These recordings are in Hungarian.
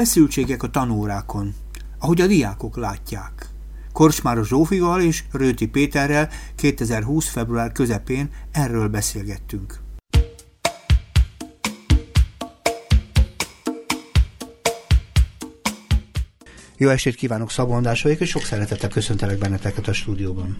Feszültségek a tanórákon, ahogy a diákok látják. Korsmáros Zsófival és Rőti Péterrel 2020. február közepén erről beszélgettünk. Jó estét kívánok, Szabó András vagyok, és sok szeretettel köszöntelek benneteket a stúdióban.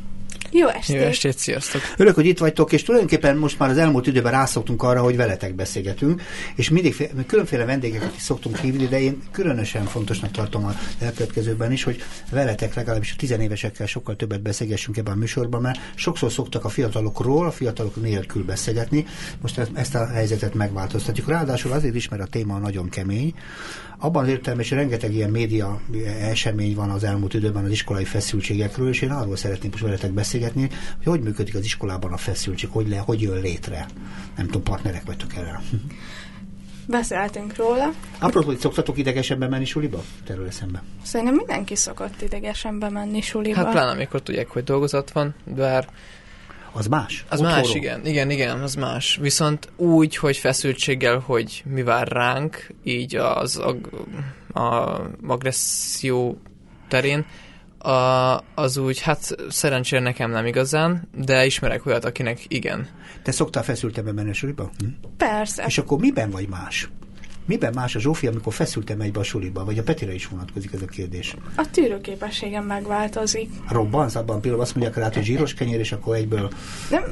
Jó estét! Jó estét, sziasztok! Örülök, hogy itt vagytok, és tulajdonképpen most már az elmúlt időben rászoktunk arra, hogy veletek beszélgetünk, és mindig különféle vendégeket is szoktunk hívni, de én különösen fontosnak tartom a elkövetkezőben is, hogy veletek legalábbis a tizenévesekkel sokkal többet beszélgessünk ebben a műsorban, mert sokszor szoktak a fiatalokról, a fiatalok nélkül beszélgetni. Most ezt a helyzetet megváltoztatjuk. Ráadásul azért is, mert a téma nagyon kemény, abban az értelemben, és rengeteg ilyen média esemény van az elmúlt időben az iskolai feszültségekről, és én arról szeretnék most veletek beszélgetni, hogy hogy működik az iskolában a feszültség, hogy, le, hogy jön létre. Nem tudom, partnerek vagytok erre. Beszéltünk róla. Apropó, hogy szoktatok idegesebben menni suliba? Terül eszembe. Szerintem mindenki szokott idegesen bemenni suliba. Hát pláne amikor tudják, hogy dolgozat van, bár az más? Az Otthonról. más, igen, igen, igen, az más. Viszont úgy, hogy feszültséggel, hogy mi vár ránk, így az ag- a agresszió terén, a, az úgy, hát szerencsére nekem nem igazán, de ismerek olyat, akinek igen. Te szoktál feszültebben menni a suliba? Hm? Persze. És akkor miben vagy más? Miben más a Zsófi, amikor feszültem megy be a suliba? Vagy a Petire is vonatkozik ez a kérdés? A tűrőképességem megváltozik. Robbansz abban például azt mondják rá, hogy zsíros kenyér, és akkor egyből... Nem.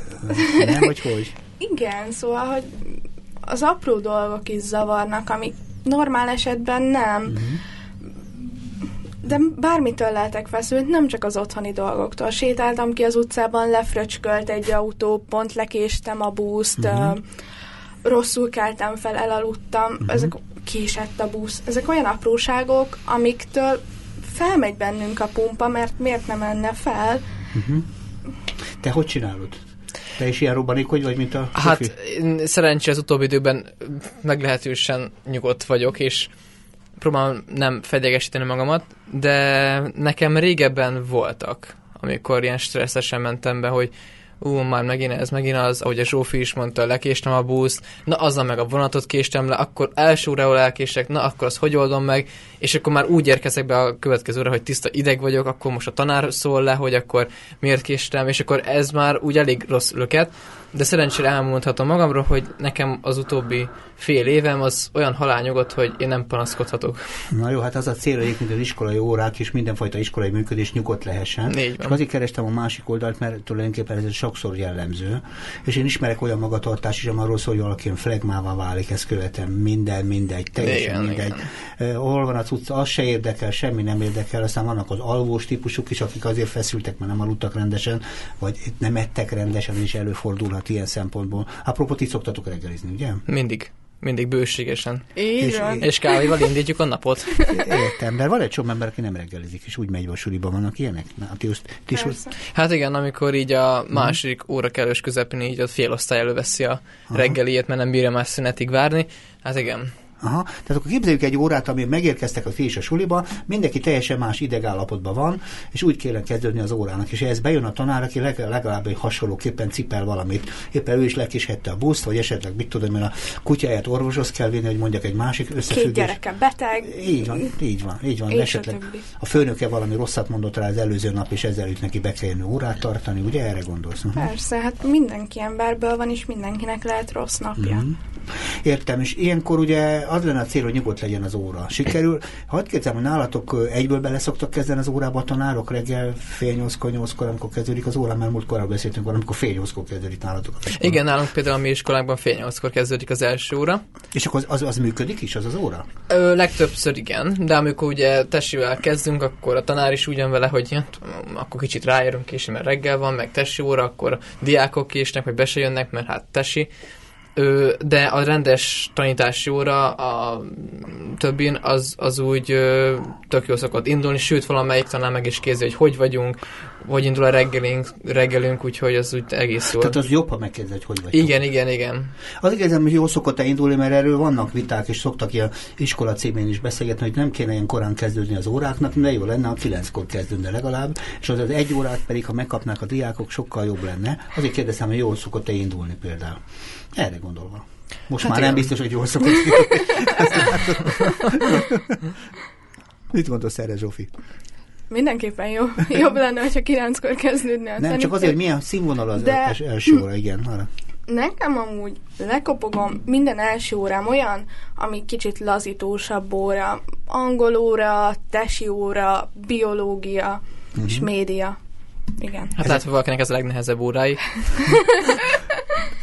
Nem, vagy hogy? Igen, szóval, hogy az apró dolgok is zavarnak, amik normál esetben nem. Uh-huh. De bármitől lehetek feszült, nem csak az otthoni dolgoktól. Sétáltam ki az utcában, lefröcskölt egy autó, pont lekéstem a buszt, uh-huh rosszul keltem fel, elaludtam, uh-huh. ezek késett a busz. Ezek olyan apróságok, amiktől felmegy bennünk a pumpa, mert miért nem menne fel. Uh-huh. Te hogy csinálod? Te is ilyen robbanékony vagy, mint a Hát szerencsé az utóbbi időben meglehetősen nyugodt vagyok, és próbálom nem fedégesíteni magamat, de nekem régebben voltak, amikor ilyen stresszesen mentem be, hogy ú, már megint ez, megint az, ahogy a Zsófi is mondta, lekéstem a buszt, na azzal meg a vonatot késtem le, akkor első órával elkések, na akkor az hogy oldom meg, és akkor már úgy érkezek be a következőre, hogy tiszta ideg vagyok, akkor most a tanár szól le, hogy akkor miért késtem, és akkor ez már úgy elég rossz löket, de szerencsére elmondhatom magamról, hogy nekem az utóbbi fél évem az olyan halálnyugodt, hogy én nem panaszkodhatok. Na jó, hát az a cél, hogy az iskolai órák és mindenfajta iskolai működés nyugodt lehessen. És azért kerestem a másik oldalt, mert tulajdonképpen ez sokszor jellemző. És én ismerek olyan magatartás is, arról szól, hogy valaki flegmává válik, ezt követem. Minden, mindegy, teljesen igen, mindegy. Igen. Hol van a cucca, az se érdekel, semmi nem érdekel. Aztán vannak az alvós típusok is, akik azért feszültek, mert nem aludtak rendesen, vagy nem ettek rendesen, és előfordulhat ilyen szempontból. Apropó, ti szoktatok reggelizni, ugye? Mindig. Mindig bőségesen. És, és kávéval indítjuk a napot. Értem, de van egy csomó ember, aki nem reggelizik, és úgy megy a suliba, vannak ilyenek? Na, ti just, ti hát igen, amikor így a mhm. második hmm. óra kellős közepén így a félosztály előveszi a reggeliét, mert nem bírja már szünetig várni. Hát igen, Aha. Tehát akkor képzeljük egy órát, ami megérkeztek a fi a suliba, mindenki teljesen más idegállapotban van, és úgy kéne kezdődni az órának. És ez bejön a tanár, aki legalább egy hasonlóképpen cipel valamit. Éppen ő is lekishette a buszt, vagy esetleg mit tudom, mert a kutyáját orvoshoz kell vinni, hogy mondjak egy másik összefüggés. Két gyereke beteg. Így van, így van, így van. Esetleg a, a főnöke valami rosszat mondott rá az előző nap, és ezzel itt neki be kell órát tartani, ugye erre gondolsz? Uh-huh. Persze, hát mindenki emberből van, és mindenkinek lehet rossz napja. Uh-huh. Értem, és ilyenkor ugye az lenne a cél, hogy nyugodt legyen az óra. Sikerül. Hadd kérdezem, hogy nálatok egyből bele szoktak kezdeni az órába a tanárok reggel fél nyolckor, nyolckor, amikor kezdődik az óra, mert múltkor beszéltünk valamikor fél nyolckor kezdődik nálatok. Igen, nálunk például a mi iskolánkban fél nyolckor kezdődik az első óra. És akkor az, az, az működik is, az az óra? Ö, legtöbbször igen, de amikor ugye tessivel kezdünk, akkor a tanár is ugyan vele, hogy hát, akkor kicsit ráérünk késni, mert reggel van, meg tesi óra, akkor diákok késnek, vagy be se jönnek, mert hát tesi Ö, de a rendes tanítási óra a többin az, az úgy ö, tök jó szokott indulni, sőt valamelyik talán meg is kézi, hogy hogy vagyunk, hogy indul a reggelünk, reggelünk úgyhogy az úgy egész jó. Tehát az jobb, ha megkérdez, hogy hogy vagy. Igen, igen, igen. Az igazán, hogy jó szokott-e indulni, mert erről vannak viták, és szoktak ilyen iskola címén is beszélgetni, hogy nem kéne ilyen korán kezdődni az óráknak, de jó lenne, ha kilenckor kezdődne legalább, és az az egy órát pedig, ha megkapnák a diákok, sokkal jobb lenne. Azért kérdezem, hogy jól szokott-e indulni például. Erre gondolva. Most Hát már nem igen. biztos, hogy jól szokott Mit gondolsz erre, Zsófi? Mindenképpen jó. Jobb lenne, hogyha kilenckor kezdődne Nem, csak tanítás. azért, hogy milyen színvonal az De- els- első óra, igen. Arra. Nekem amúgy lekopogom minden első órám olyan, ami kicsit lazítósabb óra. Angol óra, tesi óra, biológia Mhm. és média. Igen. Hát lehet, hogy valakinek ez a legnehezebb órái.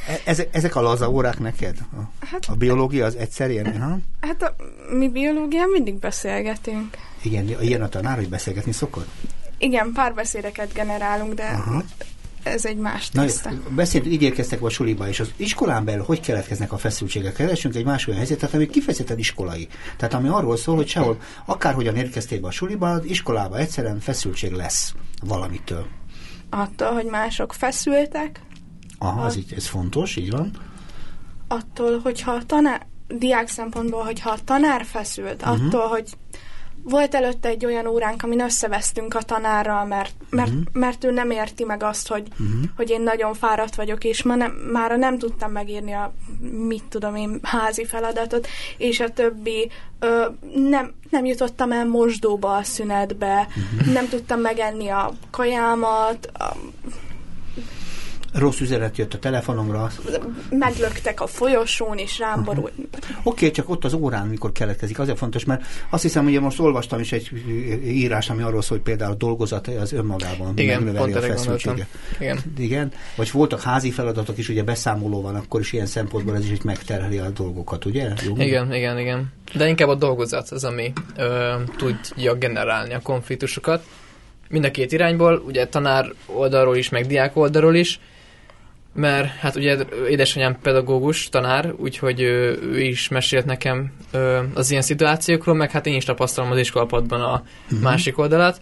E- Ezek, ezek a laza órák neked? A, Hát- a biológia az egyszerűen? Ha? Hát a, mi biológián mindig beszélgetünk. Igen, ilyen a tanár, hogy beszélgetni szokott? Igen, párbeszédeket generálunk, de Aha. ez egy más Na, tészta. beszélt, így érkeztek a suliba, és az iskolán belül hogy keletkeznek a feszültségek? Keresünk egy más olyan helyzetet, ami kifejezetten iskolai. Tehát ami arról szól, hogy sehol, akárhogyan érkeztél be a suliba, az iskolába egyszerűen feszültség lesz valamitől. Attól, hogy mások feszültek, Aha, Ha. ez, így, ez fontos, így van. attól, hogyha a tanár, diák szempontból, hogyha a tanár feszült, uh-huh. attól, hogy volt előtte egy olyan óránk, amin összevesztünk a tanárral, mert, mert, Mhm. uh-huh. mert ő nem érti meg azt, hogy, uh-huh. hogy én nagyon fáradt vagyok, és ma nem, mára nem tudtam megírni a, mit tudom én, házi feladatot, és a többi ö, nem, nem jutottam el mosdóba a szünetbe, uh-huh. nem tudtam megenni a kajámat, a, Rossz üzenet jött a telefonomra. meglöktek a folyosón, és rám borult. Oké, csak ott az órán, mikor keletkezik, azért fontos, mert azt hiszem, hogy most olvastam is egy írás, ami arról szól, hogy például a dolgozat az önmagában Igen, megnöveli pont a feszültséget. Igen. Igen, vagy voltak házi feladatok is, ugye beszámoló van, akkor is ilyen szempontból ez is megterheli a dolgokat, ugye? Jó? Igen, igen, igen. De inkább a dolgozat az, ami ö, tudja generálni a konfliktusokat. Mind a két irányból, ugye tanár oldalról is, meg diák oldalról is, mert hát ugye édesanyám pedagógus, tanár, úgyhogy ö, ő is mesélt nekem ö, az ilyen szituációkról, meg hát én is tapasztalom az iskolapadban a uh-huh. másik oldalát,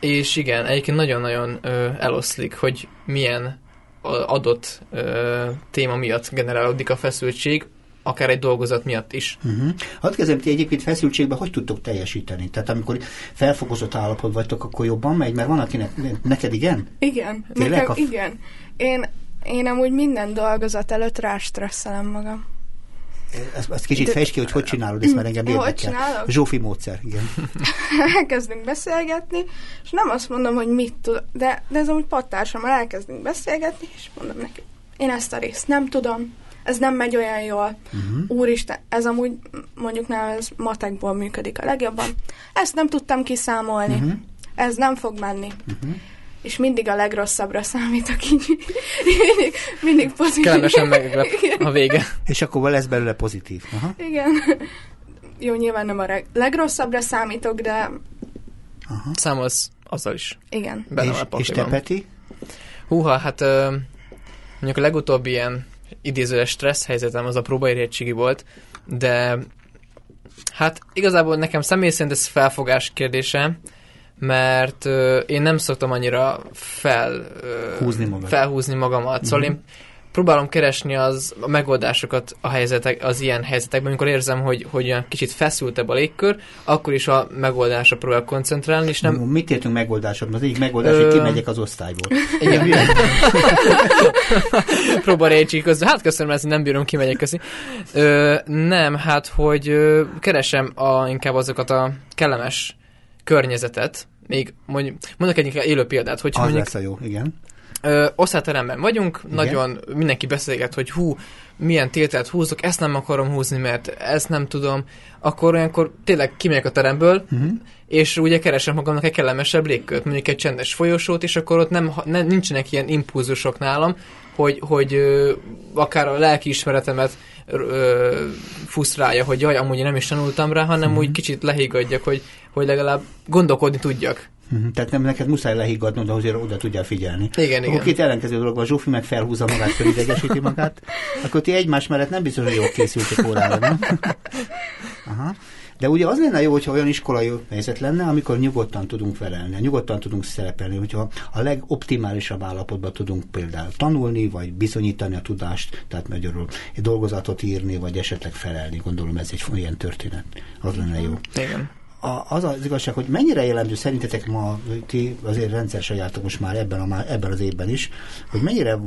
és igen, egyébként nagyon-nagyon ö, eloszlik, hogy milyen adott ö, téma miatt generálódik a feszültség, akár egy dolgozat miatt is. Uh-huh. Hadd kezdem, ti egyébként feszültségben hogy tudtok teljesíteni? Tehát amikor felfokozott állapot vagytok, akkor jobban megy, mert van akinek, neked igen? Igen, Tényleg nekem a- igen. Én, én amúgy minden dolgozat előtt rástresszelem magam. Ezt, ezt kicsit fejtsd ki, hogy hogy csinálod, ez már engem Hogy érdekel. csinálok? Zsófi módszer, igen. elkezdünk beszélgetni, és nem azt mondom, hogy mit tud, de, de ez amúgy pattársammal elkezdünk beszélgetni, és mondom neki, én ezt a részt nem tudom, ez nem megy olyan jól. Uh-huh. Úristen, ez amúgy mondjuk nálam ez matekból működik a legjobban. Ezt nem tudtam kiszámolni. Uh-huh. Ez nem fog menni. Uh-huh. És mindig a legrosszabbra számítok így. mindig, mindig pozitív. Kellemesen meglep a vége. És akkor lesz belőle pozitív. Aha. Igen. Jó, nyilván nem a legrosszabbra számítok, de Aha. Számolsz azzal is. igen. Benne És, és te. Peti? Húha, hát ö, mondjuk a legutóbbi ilyen idézőes stressz helyzetem az a próbaérettségi volt, de hát igazából nekem személy szerint ez felfogás kérdése, mert ö, én nem szoktam annyira fel, ö, Húzni magad. felhúzni magamat. Szóval Mhm. én próbálom keresni az a megoldásokat a helyzetek, az ilyen helyzetekben, amikor érzem, hogy, hogy olyan kicsit feszültebb a légkör, akkor is a megoldásra próbálok koncentrálni, és nem. Mit értünk megoldásokban? Az egyik megoldás, hogy Ö- kimegyek az osztályból. Igen. Próba récsi közben. Hát köszönöm, ezt nem bírom, kimegyek, köszi. Ö, nem, hát, hogy ö, keresem a, inkább azokat a kellemes környezetet, még mondjuk, mondok egy élő példát, hogy Az mondjuk lesz a jó, igen. ö, osztályteremben vagyunk, Igen. nagyon mindenki beszélget, hogy hú, milyen tételt húzok, ezt nem akarom húzni, mert ezt nem tudom, akkor olyankor tényleg kimegyek a teremből, Uh-huh. és ugye keresem magamnak egy kellemesebb légkört, mondjuk egy csendes folyosót, és akkor ott nem, nem nincsenek ilyen impulzusok nálam, hogy, hogy ö, akár a lelkiismeretemet ö, fusztrálja, hogy jaj, amúgy nem is tanultam rá, hanem Mhm. úgy kicsit lehiggadjak, hogy, hogy legalább gondolkodni tudjak. Uh-huh. Tehát nem neked muszáj lehiggadnod, de azért oda tudjál figyelni. Igen, Akkor igen. két ellenkező dolog van, Zsófi meg felhúzza magát, felidegesíti magát, akkor ti egymás mellett nem biztos, hogy jól készültek órára, nem? Aha. De ugye az lenne jó, hogyha olyan iskolai helyzet lenne, amikor nyugodtan tudunk felelni, nyugodtan tudunk szerepelni, hogyha a legoptimálisabb állapotban tudunk például tanulni, vagy bizonyítani a tudást, tehát magyarul egy dolgozatot írni, vagy esetleg felelni. Gondolom ez egy ilyen történet. Az lenne jó. Igen. A, az az igazság, hogy mennyire jellemző szerintetek ma, ti azért rendszer sajátok most már ebben, a, ebben az évben is, hogy mennyire,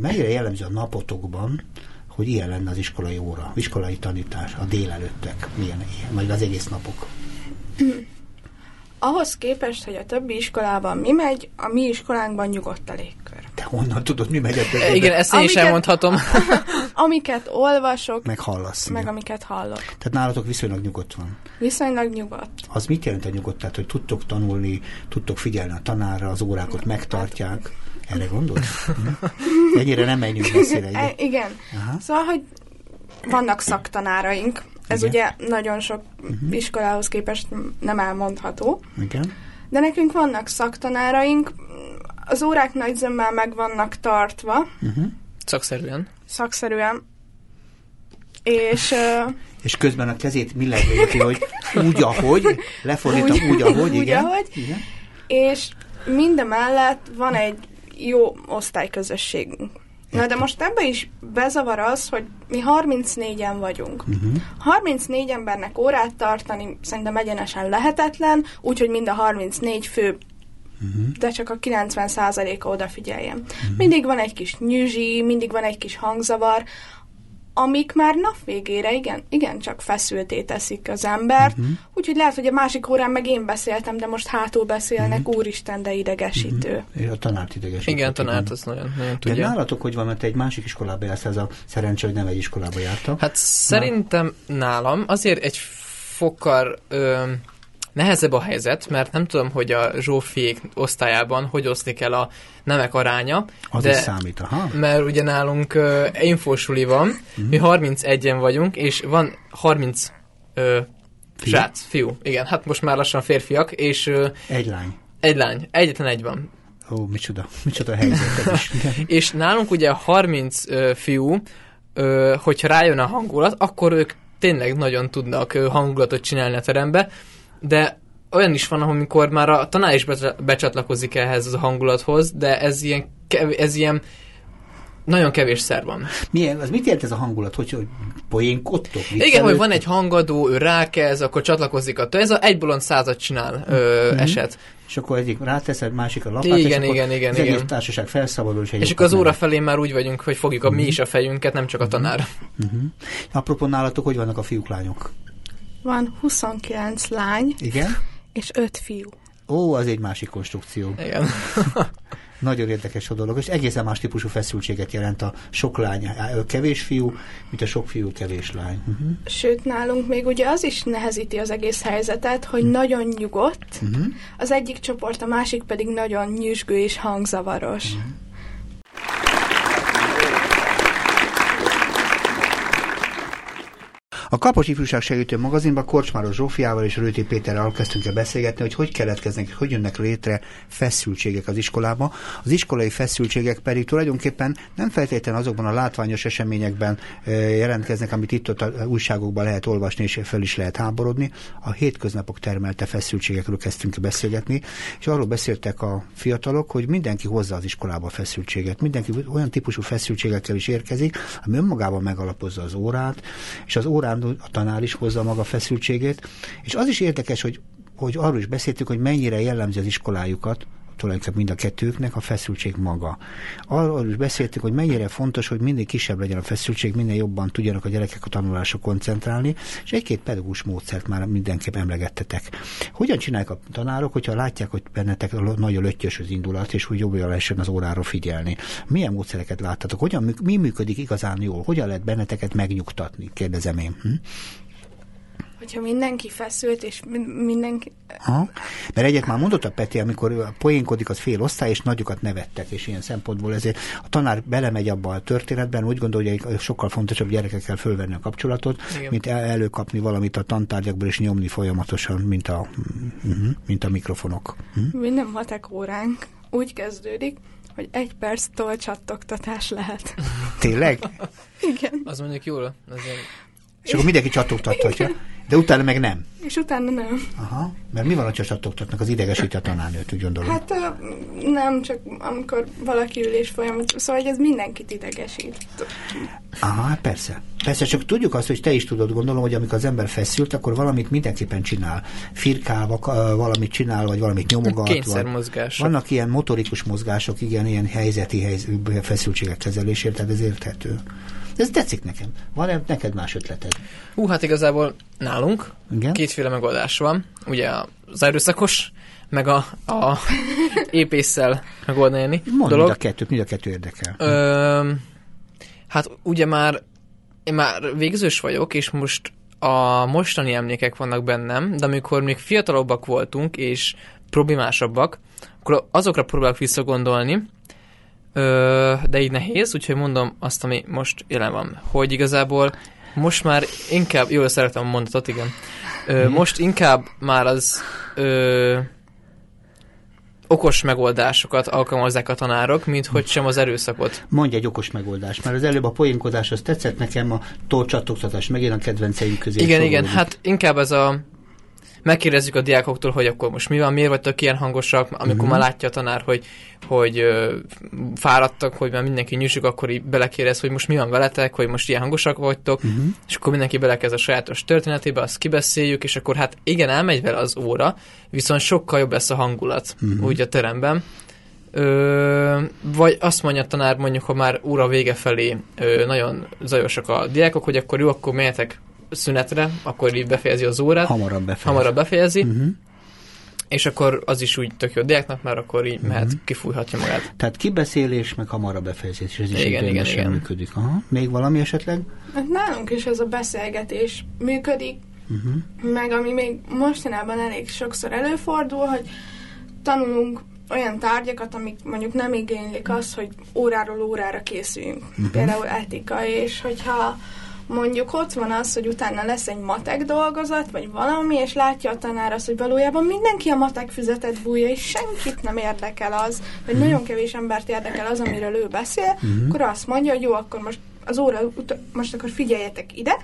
mennyire jellemző a napotokban, hogy ilyen lenne az iskolai óra, iskolai tanítás, a délelőttek, milyen, vagy az egész napok. Ahhoz képest, hogy a többi iskolában mi megy, a mi iskolánkban nyugodt a légkör. Te honnan tudod, mi megy a többi? Igen, ezt én is elmondhatom. Amiket olvasok, Meg hallasz. meg igen. amiket hallok. Tehát nálatok viszonylag nyugodt van. Viszonylag nyugodt. Az mit jelent a nyugodt? Tehát, hogy tudtok tanulni, tudtok figyelni a tanárra, az órákat megtartják. Erre gondolsz? Ennyire nem menjünk messzire. E, igen. Aha. Szóval, hogy vannak szaktanáraink. Ez Igen. ugye nagyon sok iskolához képest nem elmondható. Igen. De nekünk vannak szaktanáraink, az órák nagy zömmel meg vannak tartva, Uh-huh. Szakszerűen. szakszerűen, és ö, És közben a kezét mi lehet, hogy úgy, ahogy, lefordítom úgy, úgy ahogy, úgy, igen. ahogy. igen. és mindemellett van egy jó osztályközösségünk. Na de most ebbe is bezavar az, hogy mi 34-en vagyunk. Uh-huh. 34 embernek órát tartani szerintem egyenesen lehetetlen, úgyhogy mind a 34 fő Uh-huh. de csak a 90%-a odafigyeljen. Mindig van egy kis nyüzsi, mindig van egy kis hangzavar, amik már nap végére igen, igen csak feszülté teszik az embert, Mhm. úgyhogy lehet, hogy a másik órán meg én beszéltem, de most hátul beszélnek, úristen, de idegesítő. És a tanárt idegesít. Igen, tanárt az nagyon, nagyon De tudja. nálatok hogy van, mert te egy másik iskolába jársz, ez a szerencsé, hogy nem egy iskolába jártak. Hát szerintem nálam azért egy fokkal ö, nehezebb a helyzet, mert nem tudom, hogy a Zsófiék osztályában hogy oszlik el a nemek aránya, Az de is számít, aha. mert ugye nálunk uh, infósuli van, Mhm. mi 31-en vagyunk, és van 30 ö, Fiú? srác, fiú. Igen, hát most már lassan férfiak, és ö, Egy lány. egy lány, egyetlen egy van. Ó, micsoda, micsoda helyzet ez is. És nálunk ugye 30 ö, fiú, ö, hogyha rájön a hangulat, akkor ők tényleg nagyon tudnak hangulatot csinálni a terembe, de olyan is van, amikor már a tanár is becsatlakozik ehhez a hangulathoz, de ez ilyen, kev- ez ilyen nagyon kevésszer van. Milyen, az mit jelent ez a hangulat, hogy, hogy poénkodtok? Igen, hogy van egy hangadó, ő rákezd, akkor csatlakozik a Ez a egyből százat csinál ö, eset. És akkor egyik ráteszed, másik a lapát, és Igen, akkor igen, igen, az igen. társaság felszabadul, és, És akkor az óra felé már úgy vagyunk, hogy fogjuk a mi is a fejünket, nem csak a tanár. Uh-huh. Apropó nálatok, hogy vannak a fiúk, lányok? Van 29 lány Igen? és 5 fiú. Ó, az egy másik konstrukció. Igen. Nagyon érdekes a dolog, és egészen más típusú feszültséget jelent a sok lány, kevés fiú, mint a sok fiú, kevés lány. Uh-huh. Sőt, nálunk még ugye az is nehezíti az egész helyzetet, hogy nagyon nyugodt, Uh-huh. az egyik csoport, a másik pedig nagyon nyüzsgő és hangzavaros. A Kapos Ifjúság Segítő magazinban Korcsmáros Zsófiával és Rőti Péterrel elkezdtünk el beszélgetni, hogy hogy keletkeznek, hogy jönnek létre feszültségek az iskolába. Az iskolai feszültségek pedig tulajdonképpen nem feltétlenül azokban a látványos eseményekben jelentkeznek, amit itt ott a újságokban lehet olvasni, és fel is lehet háborodni. A hétköznapok termelte feszültségekről kezdtünk beszélgetni, és arról beszéltek a fiatalok, hogy mindenki hozza az iskolába feszültséget. Mindenki olyan típusú feszültségekkel is érkezik, ami önmagában megalapozza az órát, és az órán a tanár is hozza maga feszültségét. És az is érdekes, hogy, hogy arról is beszéltük, hogy mennyire jellemzi az iskolájukat, tulajdonképpen mind a kettőknek a feszültség maga. Arról is beszéltük, hogy mennyire fontos, hogy minél kisebb legyen a feszültség, minél jobban tudjanak a gyerekek a tanulásra koncentrálni, és egy-két pedagógus módszert már mindenképp emlegettetek. Hogyan csinálják a tanárok, hogyha látják, hogy bennetek nagy a löttyös az indulat, és hogy jobban lehessen az órára figyelni? Milyen módszereket láttatok? Hogyan, mi működik igazán jól? Hogyan lehet benneteket megnyugtatni? Kérdezem én. Hm? Hogyha mindenki feszült, és min- mindenki... Aha. Mert egyet már mondott a Peti, amikor poénkodik az fél osztály, és nagyokat nevettek, és ilyen szempontból ezért a tanár belemegy abba a történetben, úgy gondolja, hogy sokkal fontosabb gyerekekkel fölvenni a kapcsolatot, Igen. mint el- előkapni valamit a tantárgyakból, és nyomni folyamatosan, mint a, uh-huh, mint a mikrofonok. Hm? Mi nem matek óránk. Úgy kezdődik, hogy egy perc tolcsattogtatás lehet. Tényleg? Igen. Az mondjuk jól. Azért És akkor mindenki csattogtathatja, de utána meg nem. És utána nem. Aha, mert mi van, ha csattogtatnak? Az idegesíti a tanárnőt, úgy gondolom. Hát nem, csak amikor valaki ülés folyamat, szóval hogy ez mindenkit idegesít. Aha, hát persze. Persze, csak tudjuk azt, hogy te is tudod, gondolom, hogy amikor az ember feszült, akkor valamit mindenképpen csinál. Firkál, vak- ö, valamit csinál, vagy valamit nyomogat. Kényszermozgások. Van, vannak ilyen motorikus mozgások, igen, ilyen helyzeti helyz, feszültségek kezelésért, tehát ez érthető. Ez tetszik nekem. Van-e neked más ötleted? Hú, hát igazából nálunk Igen? kétféle megoldás van. Ugye az erőszakos, meg a, a épésszel megoldani Mondd dolog. mind a kettőt, mind a kettő érdekel. Ö, hát ugye már én már végzős vagyok, és most a mostani emlékek vannak bennem, de amikor még fiatalabbak voltunk, és problémásabbak, akkor azokra próbálok visszagondolni, ö, de így nehéz, úgyhogy mondom azt, ami most jelen van, hogy igazából most már inkább, jól szeretem a mondatot, igen, ö, most inkább már az ö, okos megoldásokat alkalmazzák a tanárok, mint hogy sem az erőszakot. Mondj egy okos megoldást, mert az előbb a poénkodás az tetszett nekem, a torcsattogtatás megint a kedvenceim közé. Igen, igen, hát inkább ez a megkérdezzük a diákoktól, hogy akkor most mi van, miért vagytok ilyen hangosak, amikor Mhm. már látja a tanár, hogy, hogy ö, fáradtak, hogy már mindenki nyüsük, akkor így belekérdez, hogy most mi van veletek, hogy most ilyen hangosak vagytok, Mhm. és akkor mindenki belekezd a sajátos történetébe, azt kibeszéljük, és akkor hát igen, elmegy vele az óra, viszont sokkal jobb lesz a hangulat, Mhm. úgy a teremben. Ö, vagy azt mondja a tanár, mondjuk, ha már óra vége felé ö, nagyon zajosak a diákok, hogy akkor jó, akkor menjetek szünetre, akkor így befejezi az órát, Hamarabb befejez. hamarabb befejezi, Uh-huh. és akkor az is úgy tök jó a diáknak, mert akkor így mehet, Mhm. kifújhatja magát. Tehát kibeszélés, meg hamarabb befejezés, ez is Igen, igen, igen, működik. Aha. Még valami esetleg? Hát nálunk is ez a beszélgetés működik, Uh-huh. meg ami még mostanában elég sokszor előfordul, hogy tanulunk olyan tárgyakat, amik mondjuk nem igénylik azt, hogy óráról órára készüljünk. Mhm. Például etika, és hogyha mondjuk ott van az, hogy utána lesz egy matek dolgozat, vagy valami, és látja a tanár azt, hogy valójában mindenki a matek füzetet bújja, és senkit nem érdekel az, vagy Mhm. nagyon kevés embert érdekel az, amiről ő beszél, akkor azt mondja, hogy jó, akkor most az óra, ut- most akkor figyeljetek ide,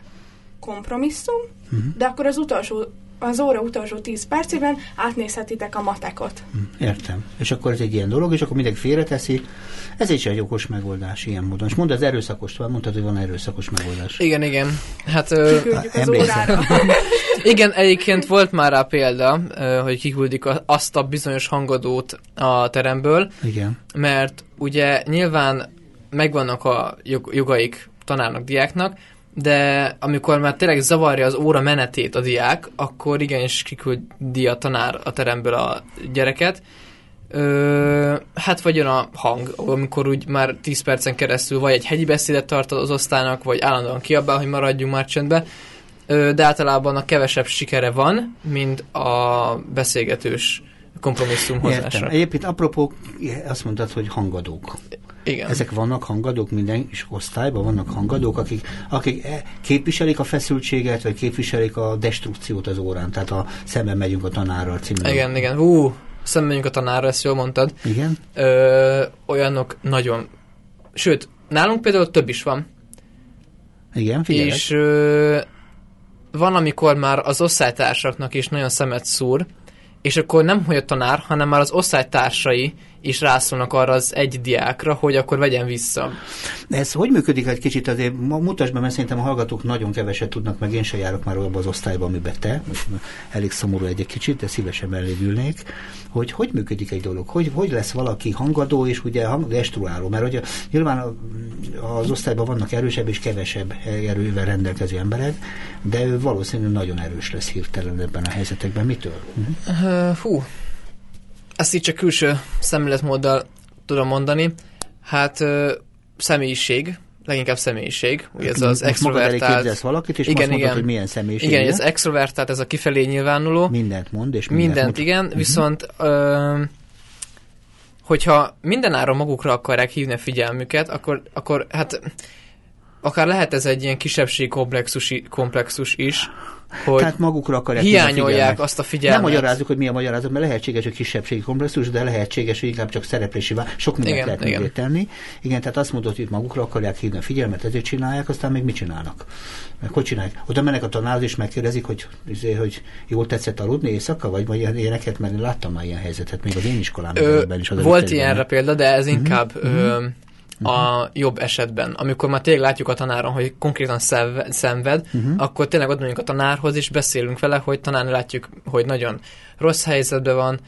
kompromisszum, Mhm. de akkor az utolsó az óra utolsó 10 percében átnézhetitek a matekot. Értem. És akkor ez egy ilyen dolog, és akkor mindenki félreteszi. Ez is egy okos megoldás ilyen módon. És mondd az erőszakos, tovább mondtad, hogy van erőszakos megoldás. Igen, igen. Hát ö, az órára. Igen, egyébként volt már rá példa, hogy kiküldik a- azt a bizonyos hangadót a teremből, Igen. mert ugye nyilván megvannak a jog, jogaik tanárnak, diáknak, de amikor már tényleg zavarja az óra menetét a diák, akkor igenis kiküldi a tanár a teremből a gyereket. Ö, hát vagy jön a hang, amikor úgy már 10 percen keresztül vagy egy hegyi beszédet tart az osztálynak, vagy állandóan kiabál, hogy maradjunk már csendbe. Ö, de általában a kevesebb sikere van, mint a beszélgetős kompromisszum Értem. hozásra. Egyébként apropó, azt mondtad, hogy hangadók. Igen. Ezek vannak hangadók, minden is osztályban vannak hangadók, akik, akik e- képviselik a feszültséget, vagy képviselik a destrukciót az órán. Tehát a szemben megyünk a tanárral című. Igen, igen. Hú, szembenyünk a tanárra, ezt jól mondtad. Igen? Ö, olyanok nagyon... Sőt, nálunk például több is van. Igen, figyelek. És ö, van, amikor már az osztálytársaknak is nagyon szemet szúr, és akkor nem hogy a tanár, hanem már az osztálytársai is rászólnak arra az egy diákra, hogy akkor vegyen vissza. Ez hogy működik egy kicsit? Azért, mutasd be, mert szerintem a hallgatók nagyon keveset tudnak, meg én se járok már abba az osztályba, amiben te, most elég szomorú egy kicsit, de szívesen mellé ülnék, hogy hogy működik egy dolog, hogy, hogy lesz valaki hangadó és ugye hang, destruáló, mert ugye nyilván az osztályban vannak erősebb és kevesebb erővel rendelkező emberek, de ő valószínűleg nagyon erős lesz hirtelen ebben a helyzetekben. Mitől? Ö, Hú, ezt így csak külső szemléletmóddal tudom mondani. Hát ö, személyiség, leginkább személyiség. Ugye ez az elé extrovertált... képzelsz valakit, és Igen, azt mondod, igen. hogy milyen személyiség. Igen, ez extrovertált, ez a kifelé nyilvánuló. mindent mond, és mindent, Mindent, mutat. igen, viszont ö, hogyha mindenáron magukra akarják hívni a figyelmüket, akkor, akkor hát akár lehet ez egy ilyen kisebbség komplexus, komplexus is, hogy Tehát magukra akarják a hiányolják figyelmet. azt a Nem figyelmet. magyarázzuk, hogy mi a magyarázat, mert lehetséges, hogy kisebbségi komplexus, de lehetséges, hogy inkább csak szereplési vá- Sok mindent Igen, lehet igen. tenni. Igen, tehát azt mondod, hogy magukra akarják hívni a figyelmet, ezért csinálják, aztán még mit csinálnak? Meg hogy csinálják? Oda mennek a tanárhoz, és megkérdezik, hogy, izé, hogy jól tetszett aludni éjszaka, vagy, vagy ilyen- ilyeneket, mert láttam már ilyen helyzetet, még az én iskolámban is. Az a volt ilyenre példa, de ez inkább Mhm. ö, a jobb esetben. Amikor már tényleg látjuk a tanáron, hogy konkrétan szenved, Mhm. akkor tényleg megyünk a tanárhoz, és beszélünk vele, hogy tanárnő látjuk, hogy nagyon rossz helyzetben van.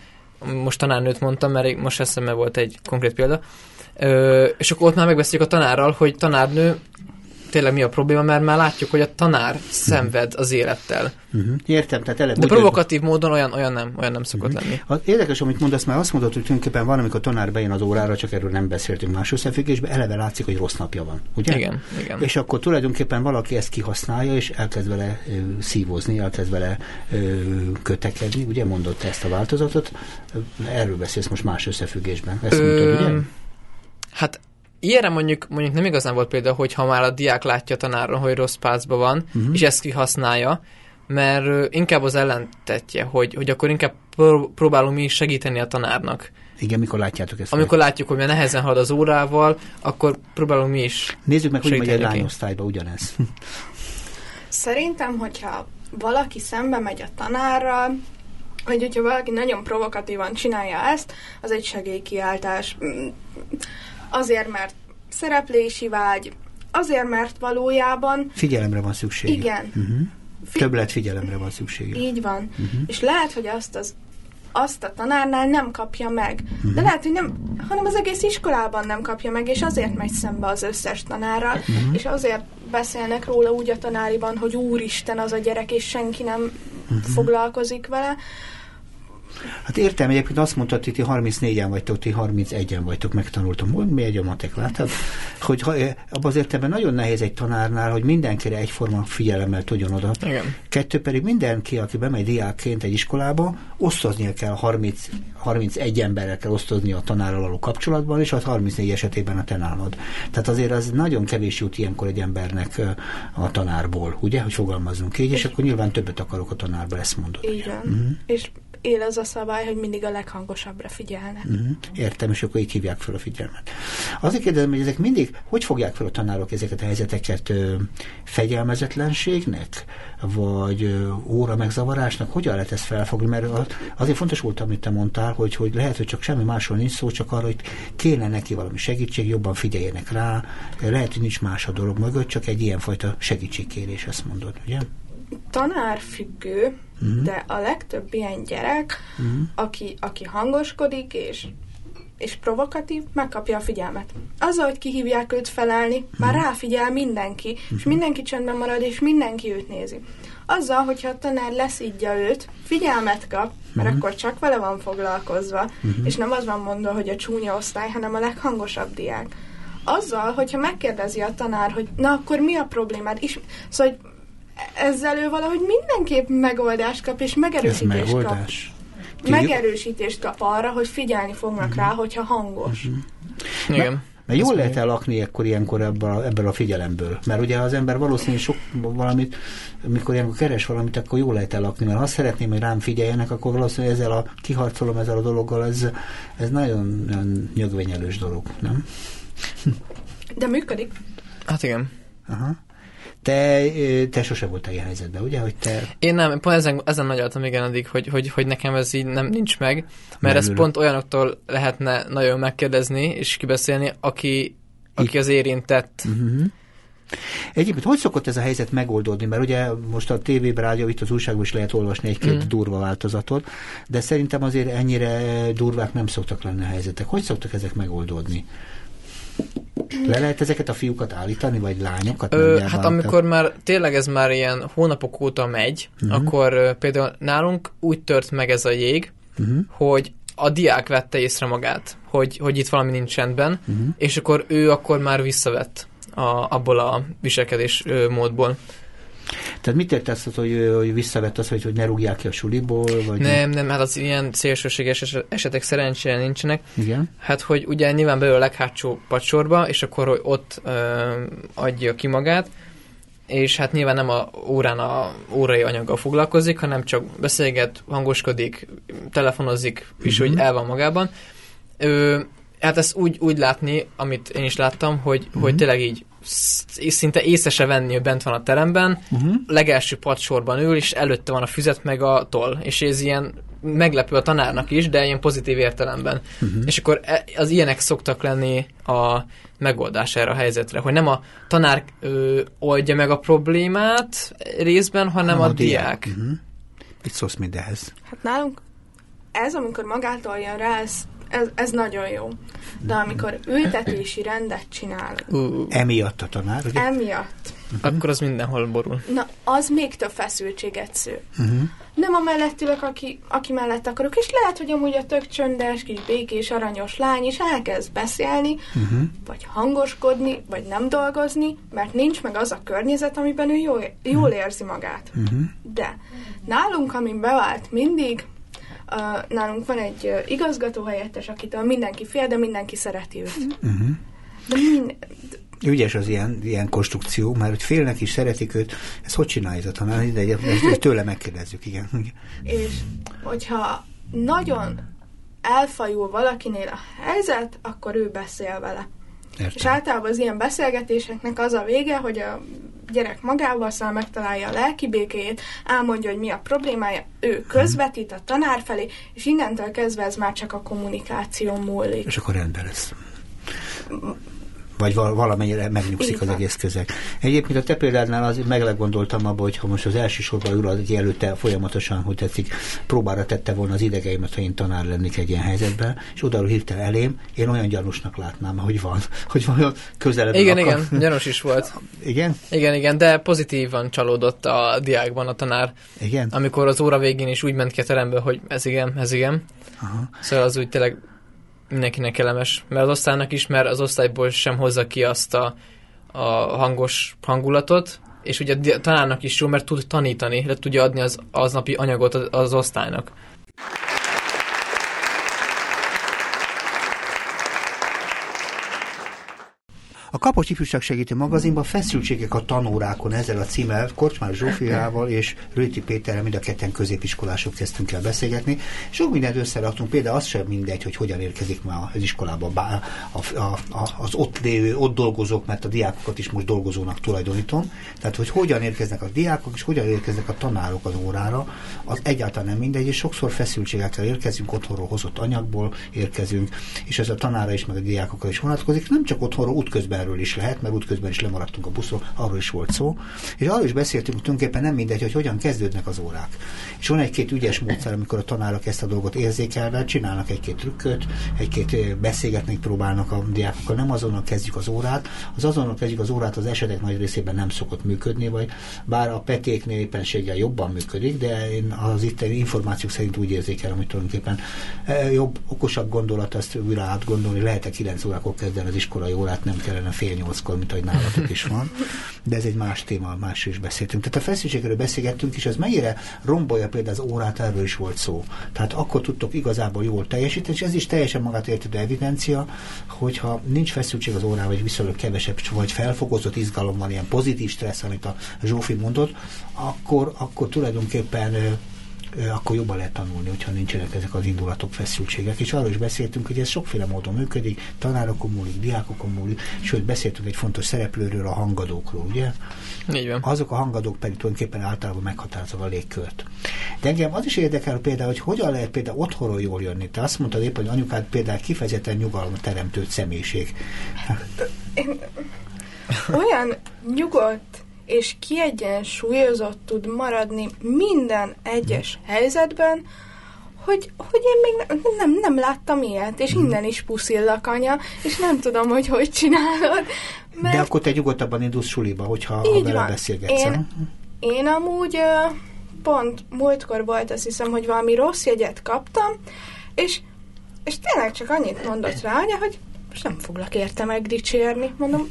Most tanárnőt mondtam, mert most eszembe volt egy konkrét példa. Ö, és akkor ott már megbeszéljük a tanárral, hogy tanárnő, tényleg mi a probléma, mert már látjuk, hogy a tanár szenved az élettel. Uh-huh. Értem, tehát eleve. De provokatív módon olyan, olyan nem, olyan nem szokott uh-huh. lenni. Az érdekes, amit mondasz, mert azt mondod, hogy tulajdonképpen van, amikor a tanár bejön az órára, csak erről nem beszéltünk más összefüggésben, eleve látszik, hogy rossz napja van. Ugye? Igen, igen. És akkor tulajdonképpen valaki ezt kihasználja, és elkezd vele ö, szívozni, elkezd vele ö, kötekedni. Ugye mondott ezt a változatot? Erről beszélsz most más összefüggésben. Ezt Ö, mondtad, ugye? Hát ilyenre mondjuk, mondjuk nem igazán volt példa, hogy ha már a diák látja a tanáron, hogy rossz pácban van, uh-huh. és ezt kihasználja, mert inkább az ellentetje, hogy, hogy akkor inkább pró- próbálunk mi is segíteni a tanárnak. Igen, mikor látjátok ezt? Amikor látjuk, hogy már nehezen halad az órával, akkor próbálunk mi is. Nézzük meg, hogy megy egy lányosztályba ugyanez. Szerintem, hogyha valaki szembe megy a tanárral, vagy hogyha valaki nagyon provokatívan csinálja ezt, az egy segélykiáltás. Azért, mert szereplési vágy, azért, mert valójában Figyelemre van szükség. igen, Uh-huh. fi- Többlet figyelemre van szükség. így van. Uh-huh. És lehet, hogy azt az azt a tanárnál nem kapja meg. Mhm. De lehet, hogy nem, hanem az egész iskolában nem kapja meg, és azért megy szembe az összes tanárral, Mhm. és azért beszélnek róla úgy a tanáriban, hogy úristen az a gyerek, és senki nem Mhm. foglalkozik vele. Hát értem, egyébként azt mondtad, hogy ti 34-en vagytok, ti 31-en vagytok, megtanultam. Hogy mi egy a matek, látod? Hogy ha, eh, abban az értelemben nagyon nehéz egy tanárnál, hogy mindenkire egyforma figyelemmel tudjon oda. Igen. Kettő pedig mindenki, aki bemegy diákként egy iskolába, osztoznia kell 30, 31 emberrel kell osztozni a tanárral való kapcsolatban, és az 34 esetében a te nálad. Tehát azért az nagyon kevés jut ilyenkor egy embernek ö, a tanárból, ugye, hogy fogalmazzunk így, és akkor nyilván többet akarok a tanárba, ezt mondod. Van. Mhm. És él az a szabály, hogy mindig a leghangosabbra figyelnek. Uh-huh. Értem, és akkor így hívják fel a figyelmet. Azért kérdezem, hogy ezek mindig, hogy fogják fel a tanárok ezeket a helyzeteket ö, fegyelmezetlenségnek, vagy ö, óra megzavarásnak? Hogyan lehet ezt felfogni? Mert az- azért fontos volt, amit te mondtál, hogy, hogy lehet, hogy csak semmi másról nincs szó, csak arra, hogy kéne neki valami segítség, jobban figyeljenek rá. Lehet, hogy nincs más a dolog mögött, csak egy ilyenfajta segítségkérés, ezt mondod, ugye? tanárfüggő, Mhm. de a legtöbb ilyen gyerek, Uh-huh. aki, aki hangoskodik és, és provokatív, megkapja a figyelmet. Azzal, hogy kihívják őt felelni, már Mhm. ráfigyel mindenki, és mindenki csendben marad, és mindenki őt nézi. Azzal, hogyha a tanár leszidja őt, figyelmet kap, mert akkor csak vele van foglalkozva, és nem az van mondva, hogy a csúnya osztály, hanem a leghangosabb diák. Azzal, hogyha megkérdezi a tanár, hogy na akkor mi a problémád, és szóval hogy ezzel ő valahogy mindenképp megoldást kap, és Ez megerősítést kap. megoldás. Ti- Megerősítést kap arra, hogy figyelni fognak rá, hogyha hangos. Igen. Mert jól lehet elakni ekkor ilyenkor ebből a, ebből a figyelemből. Mert ugye az ember valószínűleg sok valamit, mikor ilyenkor keres valamit, akkor jól lehet elakni. Mert ha azt szeretném, hogy rám figyeljenek, akkor valószínűleg ezzel a kiharcolom ezzel a dologgal, ez, ez nagyon, nagyon nyögvenyelős dolog, nem? De működik. Hát igen. Aha. Te, te sose voltál ilyen helyzetben, ugye? Hogy te Én nem, pont ezen, ezen nagyaltam igen addig, hogy, hogy, hogy nekem ez így nem nincs meg, mert ez Merülő. pont olyanoktól lehetne nagyon megkérdezni és kibeszélni, aki, aki az érintett. Uh-huh. Egyébként hogy szokott ez a helyzet megoldódni? Mert ugye most a tévében, rádió, itt az újságban is lehet olvasni egy-két Mm. durva változatot, de szerintem azért ennyire durvák nem szoktak lenni a helyzetek. Hogy szoktak ezek megoldódni? Le lehet ezeket a fiúkat állítani, vagy lányokat? Ö, hát amikor már tényleg ez már ilyen hónapok óta megy, uh-huh. akkor például nálunk úgy tört meg ez a jég, Uh-huh. hogy a diák vette észre magát, hogy, hogy itt valami nincs rendben, Uh-huh. és akkor ő akkor már visszavett a, abból a viselkedés módból. Tehát mit értesz, hogy, hogy visszavett az, hogy, hogy ne rúgják ki a suliból? Vagy Nem, nem, hát az ilyen szélsőséges es- esetek szerencsére nincsenek. Igen? Hát, hogy ugye nyilván belül a leghátsó padsorba, és akkor hogy ott ö, adja ki magát, és hát nyilván nem a órán a órai anyaggal foglalkozik, hanem csak beszélget, hangoskodik, telefonozik, és Mhm. úgy el van magában. Ö, hát ezt úgy, úgy látni, amit én is láttam, hogy, Mhm. hogy tényleg így sz- szinte észre se venni, hogy bent van a teremben, Uh-huh. legelső padsorban ül, és előtte van a füzet meg a toll, és ez ilyen meglepő a tanárnak is, de ilyen pozitív értelemben. Uh-huh. És akkor e- az ilyenek szoktak lenni a megoldás erre a helyzetre, hogy nem a tanár ö, oldja meg a problémát részben, hanem a, diák. Uh-huh. Mit szólsz mindenhez? Hát nálunk ez, amikor magától jön rá, ez, ez, ez nagyon jó. De amikor ültetési rendet csinálunk, Uh, Emiatt a tanár, ugye? emiatt, akkor az mindenhol borul. na az még több feszültséget szül. Uh-huh. Nem a mellett ülök, aki, aki mellett akarok, és lehet, hogy amúgy a tök csöndes, kis békés, aranyos lány is elkezd beszélni, Uh-huh. vagy hangoskodni, vagy nem dolgozni, mert nincs meg az a környezet, amiben ő jól, jól érzi magát. Uh-huh. De nálunk, ami bevált mindig, uh, nálunk van egy uh, igazgató helyettes, akitől mindenki fél, de mindenki szereti őt. Uh-huh. De min- Ügyes az ilyen, ilyen konstrukció, mert hogy félnek is, szeretik őt, ezt hogy csinálja a tanár? De ezt ezt tőle megkérdezzük, igen. és hogyha nagyon elfajul valakinél a helyzet, akkor ő beszél vele. És Értem. általában az ilyen beszélgetéseknek az a vége, hogy a gyerek magával száll megtalálja a lelki békéjét, elmondja, hogy mi a problémája, ő közvetít a tanár felé, és innentől kezdve ez már csak a kommunikáció múlik. És akkor rendben lesz. Vagy val- valamennyire megnyugszik az egész közeg. Egyébként a te példádnál az meglegondoltam abba, hogy ha most az első sorban ül az előtte folyamatosan, hogy tetszik, próbára tette volna az idegeimet, ha én tanár lennék egy ilyen helyzetben, és oda hirtelen elém, én olyan gyanúsnak látnám, hogy van, hogy van közelebb. Igen, akar. igen, gyanús is volt. Igen? Igen, igen, de pozitívan csalódott a diákban a tanár, Igen? amikor az óra végén is úgy ment ki a teremből, hogy ez igen, ez igen. Aha. Szóval az úgy tényleg mindenkinek kellemes, mert az osztálynak is, mert az osztályból sem hozza ki azt a, a hangos hangulatot, és ugye a tanárnak is jó, mert tud tanítani, le tudja adni az aznapi anyagot az, az osztálynak. A Kapocs Ifjúság Segítő magazinban feszültségek a tanórákon ezzel a címmel Korcsmár Zsófiával és Rőti Péterrel mind a ketten középiskolások kezdtünk el beszélgetni. Sok mindent összeraktunk, például az sem mindegy, hogy hogyan érkezik már az iskolába bá- a, a, a, az ott lévő, ott dolgozók, mert a diákokat is most dolgozónak tulajdonítom. Tehát, hogy hogyan érkeznek a diákok, és hogyan érkeznek a tanárok az órára, az egyáltalán nem mindegy, és sokszor feszültségekkel érkezünk, otthonról hozott anyagból érkezünk, és ez a tanára is, meg a diákokra is vonatkozik. Nem csak otthonról, útközbenről is lehet, mert útközben is lemaradtunk a buszról, arról is volt szó. És arról is beszéltünk, hogy tulajdonképpen nem mindegy, hogy hogyan kezdődnek az órák. És van egy-két ügyes módszer, amikor a tanárok ezt a dolgot érzékelve, csinálnak egy-két trükköt, egy-két ö, beszélgetni próbálnak a diákokkal, nem azonnal kezdjük az órát. Az azonnal kezdjük az órát az esetek nagy részében nem szokott működni, vagy bár a petéknél éppenséggel jobban működik, de én az itt információk szerint úgy érzékelem, hogy tulajdonképpen e, jobb, okosabb gondolat azt újra átgondolni, lehet-e 9 órakor kezdeni az iskolai órát, nem kellene fél nyolckor, mint ahogy nálatok is van. De ez egy más téma, másról is beszéltünk. Tehát a feszültségről beszélgettünk, és az mennyire rombolja például az órát, erről is volt szó. Tehát akkor tudtok igazából jól teljesíteni, és ez is teljesen magát értető evidencia, hogyha nincs feszültség az órával, vagy viszonylag kevesebb, vagy felfokozott izgalom van, ilyen pozitív stressz, amit a Zsófi mondott, akkor, akkor tulajdonképpen akkor jobban lehet tanulni, hogyha nincsenek ezek az indulatok, feszültségek. És arról is beszéltünk, hogy ez sokféle módon működik, tanárokon múlik, diákokon múlik, sőt beszéltünk egy fontos szereplőről, a hangadókról, ugye? Így van. Azok a hangadók pedig tulajdonképpen általában meghatározva a légkört. De engem az is érdekel például, hogy hogyan lehet például otthonról jól jönni. Te azt mondtad éppen, hogy anyukád például kifejezetten nyugalom teremtő személyiség. Olyan nyugodt és kiegyensúlyozott tud maradni minden egyes helyzetben, hogy, hogy én még nem, nem, nem láttam ilyet, és innen is puszillak, anya, és nem tudom, hogy hogy csinálod. Mert De akkor te nyugodtabban indulsz suliba, hogyha ha Így vele van. beszélgetsz. Én- ha? Én amúgy pont múltkor volt, azt hiszem, hogy valami rossz jegyet kaptam, és, és tényleg csak annyit mondott rá, anya, hogy most nem foglak érte megdicsérni. Mondom,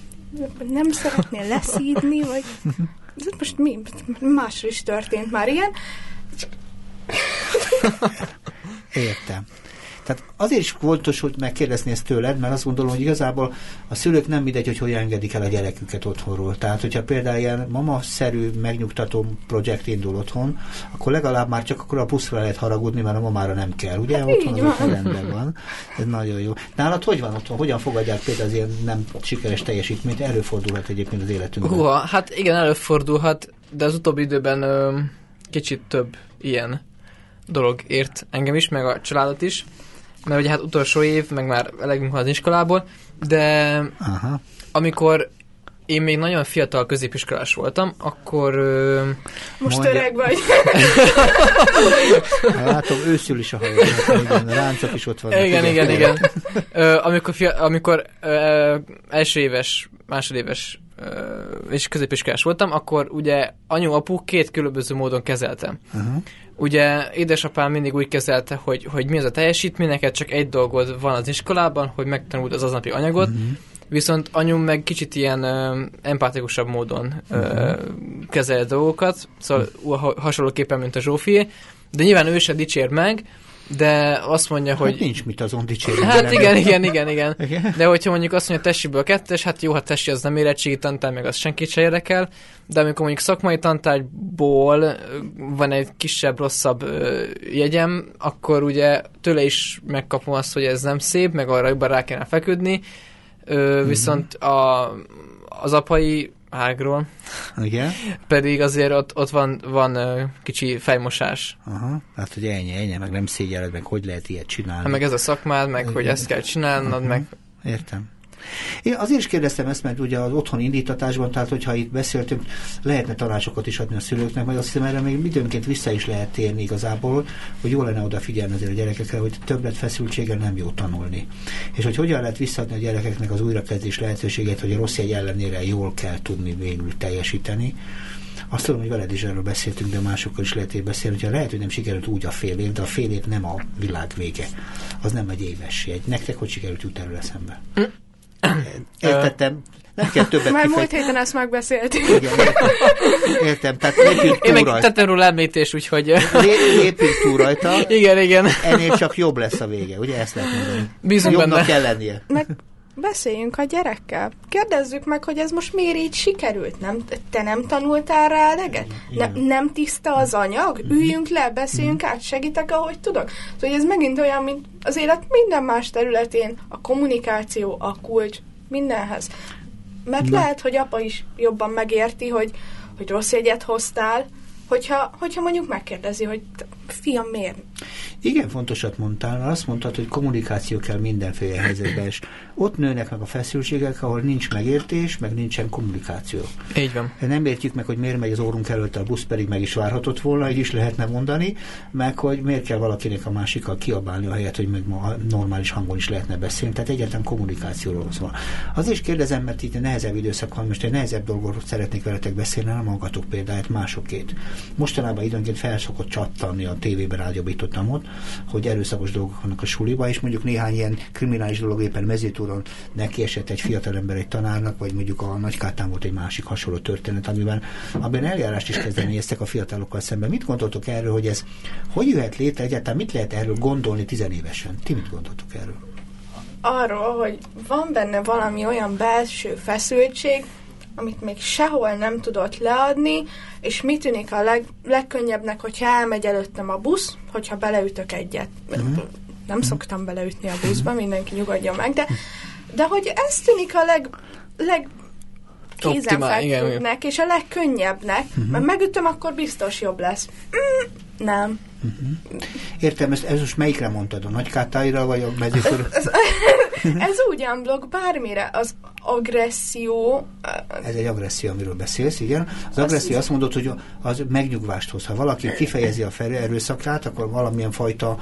nem szeretnél leszídni, vagy most mi? Másra is történt már ilyen. Értem. Tehát azért is fontos, hogy megkérdezni ezt tőled, mert azt gondolom, hogy igazából a szülők nem mindegy, hogy hogyan engedik el a gyereküket otthonról. Tehát, hogyha például ilyen mama-szerű megnyugtató projekt indul otthon, akkor legalább már csak akkor a buszra lehet haragudni, mert a mamára nem kell. Ugye? Hát otthon az van. rendben van. Ez nagyon jó. Nálad hogy van otthon? Hogyan fogadják például az ilyen nem sikeres teljesítményt? Előfordulhat egyébként az életünkben. Húha, hát igen, előfordulhat, de az utóbbi időben ö, kicsit több ilyen dolog ért engem is, meg a családot is, mert ugye hát utolsó év, meg már elegünk van az iskolából, de Aha. amikor én még nagyon fiatal középiskolás voltam, akkor... Ö, Most Mondja. öreg vagy. Látom, őszül is a hajó. Igen, a ráncok is ott vannak. Igen, igen, igen. Ö, amikor fia, amikor ö, első éves, másodéves és középiskolás voltam, akkor ugye anyu, apu két különböző módon kezeltem. Uh-huh. Ugye édesapám mindig úgy kezelte, hogy, hogy mi az a teljesítmény, neked csak egy dolgod van az iskolában, hogy megtanuld az aznapi anyagot, uh-huh. viszont anyum meg kicsit ilyen ö, empatikusabb módon ö, uh-huh. kezel dolgokat, szóval uh-huh. hasonlóképpen, mint a Zsófié, de nyilván ő se dicsér meg, de azt mondja, hát hogy... nincs mit azon dicsérni. Hát igen, igen, igen, igen, igen. De hogyha mondjuk azt mondja, tessiből kettes, hát jó, hát tessi az nem érettségi tantár, meg az senkit se érdekel, de amikor mondjuk szakmai tantárgyból van egy kisebb, rosszabb jegyem, akkor ugye tőle is megkapom azt, hogy ez nem szép, meg arra jobban rá kellene feküdni, mm-hmm. viszont a, az apai ágról. Igen. Pedig azért ott, ott van, van kicsi fejmosás. Aha, hát hogy ennyi, ennyi, meg nem szégyeled, meg hogy lehet ilyet csinálni. Hát meg ez a szakmád, meg Igen. hogy ezt kell csinálnod, uh-huh. meg... Értem. Én azért is kérdeztem ezt, mert ugye az otthon indítatásban, tehát hogyha itt beszéltünk, lehetne tanácsokat is adni a szülőknek, majd azt hiszem erre még időnként vissza is lehet térni igazából, hogy jó lenne odafigyelni azért a gyerekekre, hogy többlet feszültséggel nem jó tanulni. És hogy hogyan lehet visszaadni a gyerekeknek az újrakezdés lehetőségét, hogy a rossz egy ellenére jól kell tudni végül teljesíteni. Azt tudom, hogy veled is erről beszéltünk, de másokkal is lehet beszélni, hogyha lehet, hogy nem sikerült úgy a fél év, de a fél év nem a világ vége. Az nem egy éves jegy. Nektek hogy sikerült jut erről eszembe? Értettem. Nem kell többet Már múlt héten ezt megbeszéltük. Igen, értem. értem. Tehát lépjünk Én meg tettem róla említés, úgyhogy... lépjünk túl rajta. Igen, igen. Ennél csak jobb lesz a vége, ugye ezt lehet mondani. Bízunk Jobbnak benne. kell lennie. Meg beszéljünk a gyerekkel. Kérdezzük meg, hogy ez most miért így sikerült. Nem, te nem tanultál rá eleget? Ne, nem tiszta az anyag? Mhm. Üljünk le, beszéljünk át, segítek, ahogy tudok. Szóval ez megint olyan, mint az élet minden más területén, a kommunikáció, a kulcs, mindenhez. Mert Na. lehet, hogy apa is jobban megérti, hogy, hogy rossz jegyet hoztál, hogyha, hogyha mondjuk megkérdezi, hogy fiam, miért? Igen, fontosat mondtál, mert azt mondtad, hogy kommunikáció kell mindenféle helyzetben, és ott nőnek meg a feszültségek, ahol nincs megértés, meg nincsen kommunikáció. Így van. Nem értjük meg, hogy miért megy az órunk előtt a busz, pedig meg is várhatott volna, így is lehetne mondani, meg hogy miért kell valakinek a másikkal kiabálni a helyet, hogy meg ma normális hangon is lehetne beszélni. Tehát egyáltalán kommunikációról szól. Az is kérdezem, mert itt nehezebb időszak van, most egy nehezebb dolgról szeretnék veletek beszélni, nem magatok példáját, másokét. Mostanában időnként felszokott csattanni a tévében rágyobítottam ott, hogy erőszakos dolgok vannak a suliba, és mondjuk néhány ilyen kriminális dolog éppen mezőtúron neki esett egy fiatalember egy tanárnak, vagy mondjuk a Nagykátán volt egy másik hasonló történet, amiben abban eljárást is kezdeményeztek a fiatalokkal szemben. Mit gondoltok erről, hogy ez hogy jöhet létre egyáltalán, mit lehet erről gondolni tizenévesen? Ti mit gondoltok erről? Arról, hogy van benne valami olyan belső feszültség, amit még sehol nem tudott leadni, és mi tűnik a leg, legkönnyebbnek, hogyha elmegy előttem a busz, hogyha beleütök egyet. Uh-huh. Nem uh-huh. szoktam beleütni a buszba, mindenki nyugodjon meg, de, de hogy ez tűnik a leg, leg kézenfekvőbbnek, és a legkönnyebbnek, uh-huh. mert megütöm, akkor biztos jobb lesz. Mm, nem. Uh-huh. Értem, ezt, ez most melyikre mondtad? A nagykátáira, vagy a mezőfölő? Ez, ez, úgy blog bármire. Az agresszió... Ez egy agresszió, amiről beszélsz, igen. Az agresszió azt, azt mondod, hogy az megnyugvást hoz. Ha valaki kifejezi a erőszakát, akkor valamilyen fajta...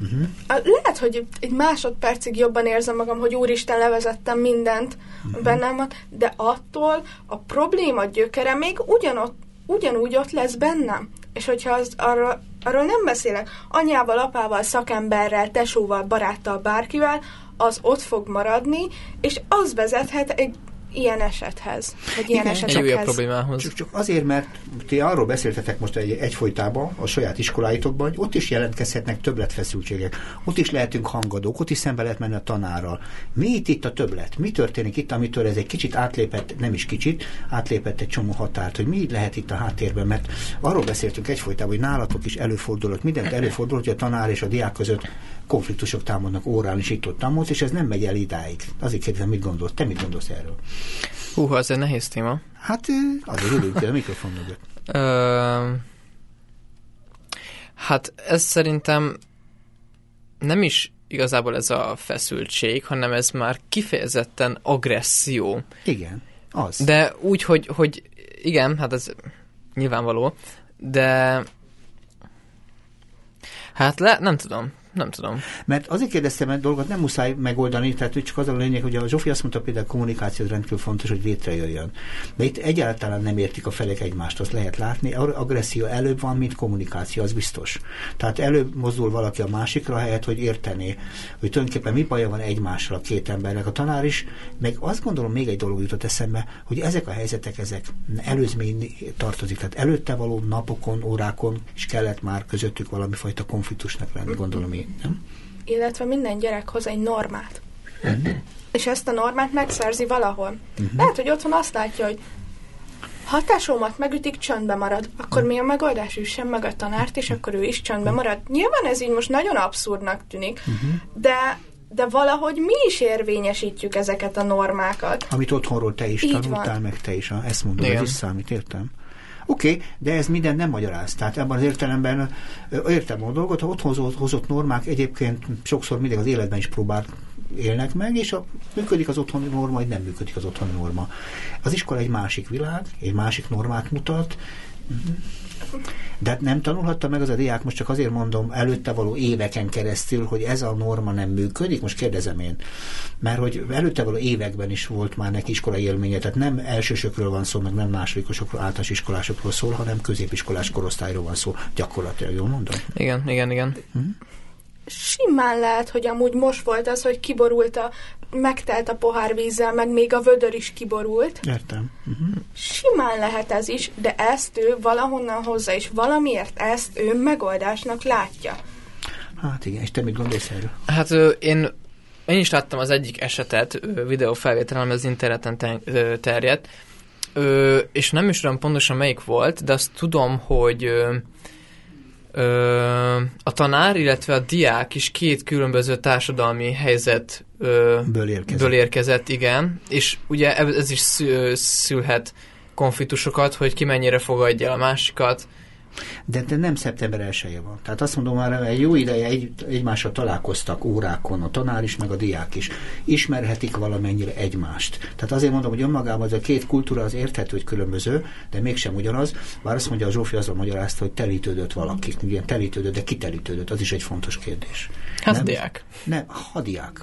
Uh-huh. Lehet, hogy egy másodpercig jobban érzem magam, hogy úristen, levezettem mindent uh-huh. bennem de attól a probléma gyökere még ugyanott, ugyanúgy ott lesz bennem. És hogyha az arra arról nem beszélek, anyával, apával, szakemberrel, tesóval, baráttal, bárkivel, az ott fog maradni, és az vezethet egy ilyen esethez, vagy ilyen Igen, esetekhez. Egy újabb problémához. Csak, csak azért, mert ti arról beszéltetek most egy, egyfolytában a saját iskoláitokban, hogy ott is jelentkezhetnek többletfeszültségek. Ott is lehetünk hangadók, ott is szembe lehet menni a tanárral. Mi itt, itt a többlet? Mi történik itt, amitől ez egy kicsit átlépett, nem is kicsit, átlépett egy csomó határt, hogy mi lehet itt a háttérben, mert arról beszéltünk egyfolytában, hogy nálatok is előfordulott, mindent előfordulott, hogy a tanár és a diák között konfliktusok támadnak órán is itt ott és ez nem megy el idáig. Azért kérdezem, mit gondolsz? Te mit gondolsz erről? Húha, ez egy nehéz téma. Hát azért ülünk a mikrofon mögött. Hát ez szerintem nem is igazából ez a feszültség, hanem ez már kifejezetten agresszió. Igen. Az. De úgy, hogy, hogy igen, hát ez nyilvánvaló, de hát le, nem tudom, nem tudom. Mert azért kérdeztem, mert dolgot nem muszáj megoldani, tehát csak az a lényeg, hogy a Zsófi azt mondta, például a kommunikáció rendkívül fontos, hogy létrejöjjön. De itt egyáltalán nem értik a felek egymást, azt lehet látni. Agresszió előbb van, mint kommunikáció, az biztos. Tehát előbb mozdul valaki a másikra, helyett, hogy értené, hogy tulajdonképpen mi baja van egymásra a két embernek. A tanár is, meg azt gondolom, még egy dolog jutott eszembe, hogy ezek a helyzetek, ezek előzmény tartozik. Tehát előtte való napokon, órákon is kellett már közöttük valami fajta konfliktusnak lenni, gondolom én, nem? Illetve minden gyerek hoz egy normát. És ezt a normát megszerzi valahol. Lehet, hogy otthon azt látja, hogy ha tesómat megütik, csöndbe marad, akkor mi a megoldás? Üssen meg a tanárt, és akkor ő is csöndbe marad. Nyilván ez így most nagyon abszurdnak tűnik, de, de valahogy mi is érvényesítjük ezeket a normákat. Amit otthonról te is Így tanultál, van. meg te is, ha ezt mondod, Igen. ez visszaállít, értem. Oké, okay, de ez minden nem magyaráz. Tehát ebben az értelemben értem a dolgot, ha ott hozott, hozott normák egyébként sokszor mindig az életben is próbál élnek meg, és a, működik az otthoni norma, vagy nem működik az otthoni norma. Az iskola egy másik világ, egy másik normát mutat, de hát nem tanulhatta meg az a diák, most csak azért mondom, előtte való éveken keresztül, hogy ez a norma nem működik, most kérdezem én. Mert hogy előtte való években is volt már neki iskolai élménye, tehát nem elsősökről van szó, meg nem másodikosokról, általános iskolásokról szól, hanem középiskolás korosztályról van szó, gyakorlatilag, jól mondom? Igen, igen, igen. Simán lehet, hogy amúgy most volt az, hogy kiborult a, megtelt a pohár vízzel, meg még a vödör is kiborult. Értem. Uh-huh. Simán lehet ez is, de ezt ő valahonnan hozza, és valamiért ezt ő megoldásnak látja. Hát igen, és te mit gondolsz erről? Hát én, én is láttam az egyik esetet, videófelvételen, az interneten terjedt, és nem is tudom pontosan melyik volt, de azt tudom, hogy ö, a tanár, illetve a diák is két különböző társadalmi helyzet ö, Ből érkezett. ből érkezett, igen, és ugye ez is szü- szülhet konfliktusokat, hogy ki mennyire fogadja el a másikat. De, de nem szeptember 1 van. Tehát azt mondom már, egy jó ideje egy, egymással találkoztak órákon, a tanár is, meg a diák is. Ismerhetik valamennyire egymást. Tehát azért mondom, hogy önmagában az a két kultúra az érthető, hogy különböző, de mégsem ugyanaz. Bár azt mondja a Zsófi, azzal magyarázta, hogy telítődött valaki. Igen, telítődött, de kitelítődött. Az is egy fontos kérdés. Hát Nem? diák. Nem, ha diák.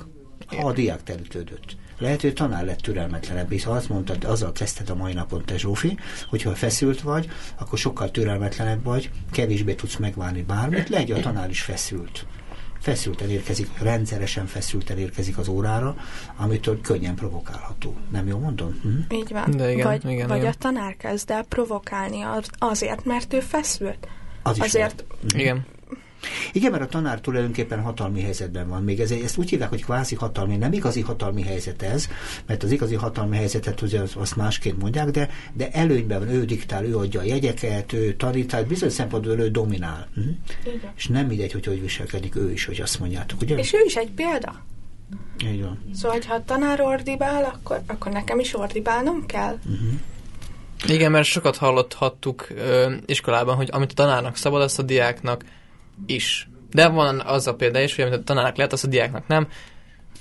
Ha diák telítődött. Lehet, hogy tanár lett türelmetlenebb, és ha azt mondtad, azzal kezdted a mai napon te Zsófi, hogyha feszült vagy, akkor sokkal türelmetlenebb vagy, kevésbé tudsz megvárni bármit, lehet, hogy a tanár is feszült. Feszülten érkezik, rendszeresen feszülten érkezik az órára, amitől könnyen provokálható. Nem jó mondom? Hm? Így van. De igen, vagy igen, vagy igen. a tanár kezd el provokálni az, azért, mert ő feszült. Az is Azért Igen. Igen, mert a tanár tulajdonképpen hatalmi helyzetben van. Még ez, ezt úgy hívják, hogy kvázi hatalmi, nem igazi hatalmi helyzet ez, mert az igazi hatalmi helyzetet ugye az- azt másként mondják, de, de előnyben van, ő diktál, ő adja a jegyeket, ő tanít, tehát bizonyos szempontból ő dominál. Uh-huh. Igen. És nem mindegy, hogy hogy viselkedik ő is, hogy azt mondjátok, ugye? És ő is egy példa. Így van. Szóval, ha a tanár ordibál, akkor, akkor nekem is ordibálnom kell. Igen, mert sokat hallothattuk ö, iskolában, hogy amit a tanárnak szabad, azt a diáknak is. De van az a példa is, hogy amit a tanárnak lehet, azt a diáknak nem.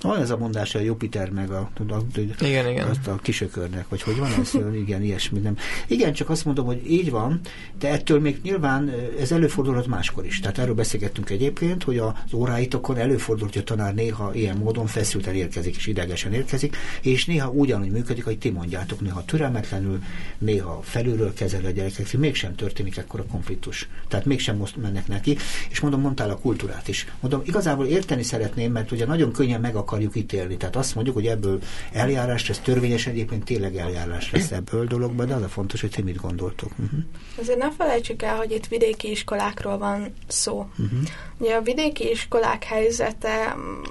Van ez a mondás, a Jupiter meg a, a, a, Igen, igen. azt a kisökörnek, vagy hogy van ez? Igen, ilyesmi. Nem. Igen, csak azt mondom, hogy így van, de ettől még nyilván ez előfordulhat máskor is. Tehát erről beszélgettünk egyébként, hogy az óráitokon előfordult, hogy a tanár néha ilyen módon feszülten érkezik, és idegesen érkezik, és néha ugyanúgy működik, hogy ti mondjátok, néha türelmetlenül, néha felülről kezeli a gyerekek, mégsem történik ekkor a konfliktus. Tehát mégsem most mennek neki, és mondom, mondtál a kultúrát is. Mondom, igazából érteni szeretném, mert ugye nagyon könnyen meg akarjuk ítélni. Tehát azt mondjuk, hogy ebből eljárás lesz, törvényes egyébként tényleg eljárás lesz ebből dologban, de az a fontos, hogy ti mit gondoltok. Uh-huh. Azért ne felejtsük el, hogy itt vidéki iskolákról van szó. Uh-huh. Ugye a vidéki iskolák helyzete mm,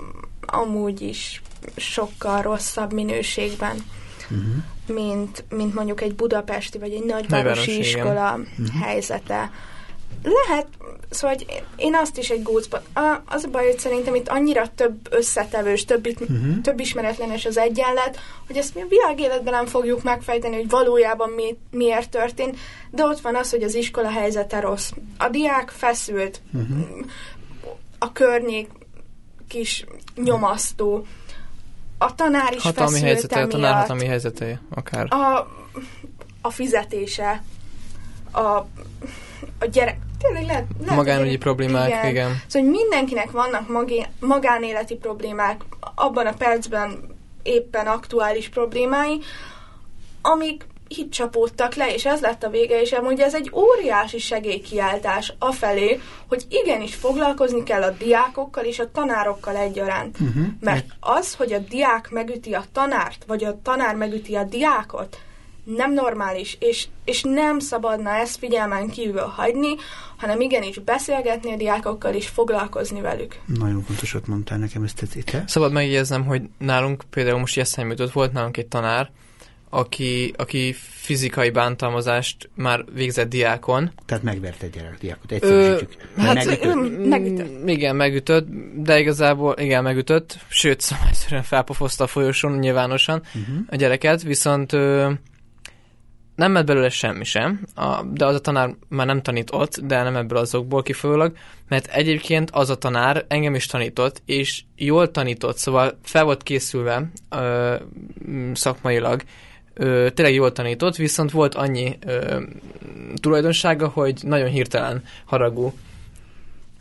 amúgy is sokkal rosszabb minőségben, Uh-huh. mint, mint mondjuk egy budapesti vagy egy nagyvárosi iskola helyzete. Lehet, szóval hogy én azt is egy gócba. A- Az a baj, hogy szerintem itt annyira több összetevős, több, itt, Mhm. több ismeretlenes az egyenlet, hogy ezt mi a világéletben nem fogjuk megfejteni, hogy valójában mi, miért történt, de ott van az, hogy az iskola helyzete rossz. A diák feszült, a környék kis nyomasztó, a, tanár is Hatalmi feszült helyzete, a tanár emiatt. hatalmi helyzete, akár. a, a fizetése, a, a gyerek, tényleg lehet, lehet Magánügyi gyerek- problémák, igen. igen. Szóval hogy mindenkinek vannak magé, magánéleti problémák, abban a percben éppen aktuális problémái, amik itt csapódtak le, és ez lett a vége, és amúgy ez egy óriási segélykiáltás afelé, hogy igenis foglalkozni kell a diákokkal és a tanárokkal egyaránt. Uh-huh. Mert az, hogy a diák megüti a tanárt, vagy a tanár megüti a diákot, nem normális, és, és nem szabadna ezt figyelmen kívül hagyni, hanem igenis beszélgetni a diákokkal, és foglalkozni velük. Nagyon fontosat mondtál nekem ezt tetszik. Te? Szabad megjegyeznem, hogy nálunk például most eszembe jutott, volt nálunk egy tanár, aki, aki fizikai bántalmazást már végzett diákon. Tehát megverte gyerek diákot, egyszerűsítjük. hát, megütött. Megütött. Mm, Igen, megütött, de igazából igen, megütött, sőt, szabályszerűen felpofozta a folyosón nyilvánosan Uh-huh. a gyereket, viszont ö, nem lett belőle semmi sem, a, de az a tanár már nem tanít ott, de nem ebből azokból kifolyólag, mert egyébként az a tanár engem is tanított, és jól tanított, szóval fel volt készülve ö, szakmailag, ö, tényleg jól tanított, viszont volt annyi ö, tulajdonsága, hogy nagyon hirtelen haragú.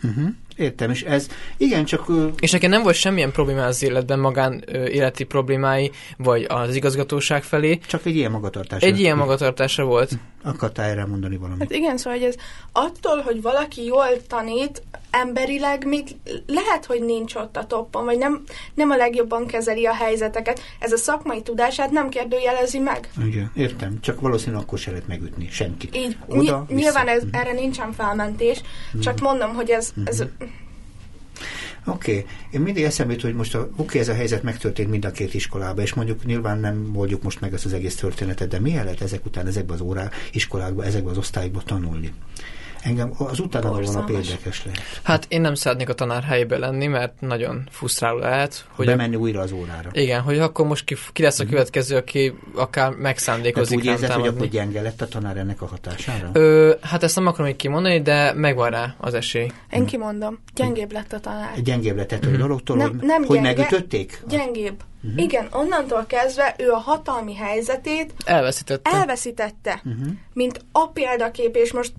Uh-huh. Értem, és ez, igen, csak És nekem nem volt semmilyen probléma az életben, magán ö, életi problémái, vagy az igazgatóság felé. csak egy ilyen magatartás. Egy ilyen magatartása volt. Akartál erre mondani valamit? Hát igen, szóval hogy ez attól, hogy valaki jól tanít, emberileg még lehet, hogy nincs ott a toppon, vagy nem, nem a legjobban kezeli a helyzeteket. Ez a szakmai tudását nem kérdőjelezi meg. Igen, értem. Csak valószínűleg akkor se lehet megütni senkit. Így, Oda, ny-. Mhm. nyilván ez, erre nincsen felmentés, csak mondom, hogy ez, ez Oké, okay. én mindig eszembe jut, hogy most a, oké, ez a helyzet megtörtént mind a két iskolában, és mondjuk nyilván nem oldjuk most meg ezt az egész történetet, de milyen lehet ezek után ezekben az órá, iskolákban, ezekben az osztályokban tanulni? Engem az utána való nap Borzalmas. érdekes lehet. Hát én nem szeretnék a tanár helyébe lenni, mert nagyon frusztráló lehet, Hogy hogy bemenni újra az órára. igen, hogy akkor most ki, ki lesz a következő, aki akár megszándékozik úgy rám érzed, hogy támadni. akkor gyenge lett a tanár ennek a hatására? Ö, hát ezt nem akarom így kimondani, de megvan rá az esély. én kimondom, gyengébb lett a tanár. Gyengébb lett ettől a dologtól, Nem- hogy, nem hogy gyenge. megütötték? Gyengébb. Igen, onnantól kezdve ő a hatalmi helyzetét Elveszítette. elveszítette, Uh-huh. mint a példakép, és most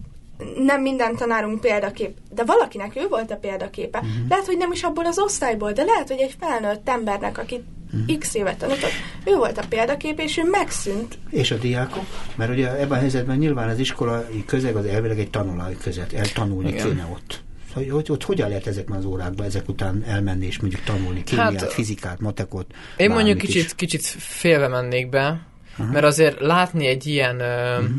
nem minden tanárunk példakép, de valakinek ő volt a példaképe. Uh-huh. Lehet, hogy nem is abból az osztályból, de lehet, hogy egy felnőtt embernek, aki uh-huh. x évet tanított, ő volt a példakép, és ő megszűnt. És a diákok? Mert ugye ebben a helyzetben nyilván az iskolai közeg az elvileg egy tanulói közeg, eltanulni Igen. kéne ott. Hogy, hogy, hogy hogyan lehet ezekben az órákban ezek után elmenni és mondjuk tanulni kémiát, Hát, fizikát, matekot? Én mondjuk kicsit, is. kicsit félve mennék be, Aha. mert azért látni egy ilyen Mhm.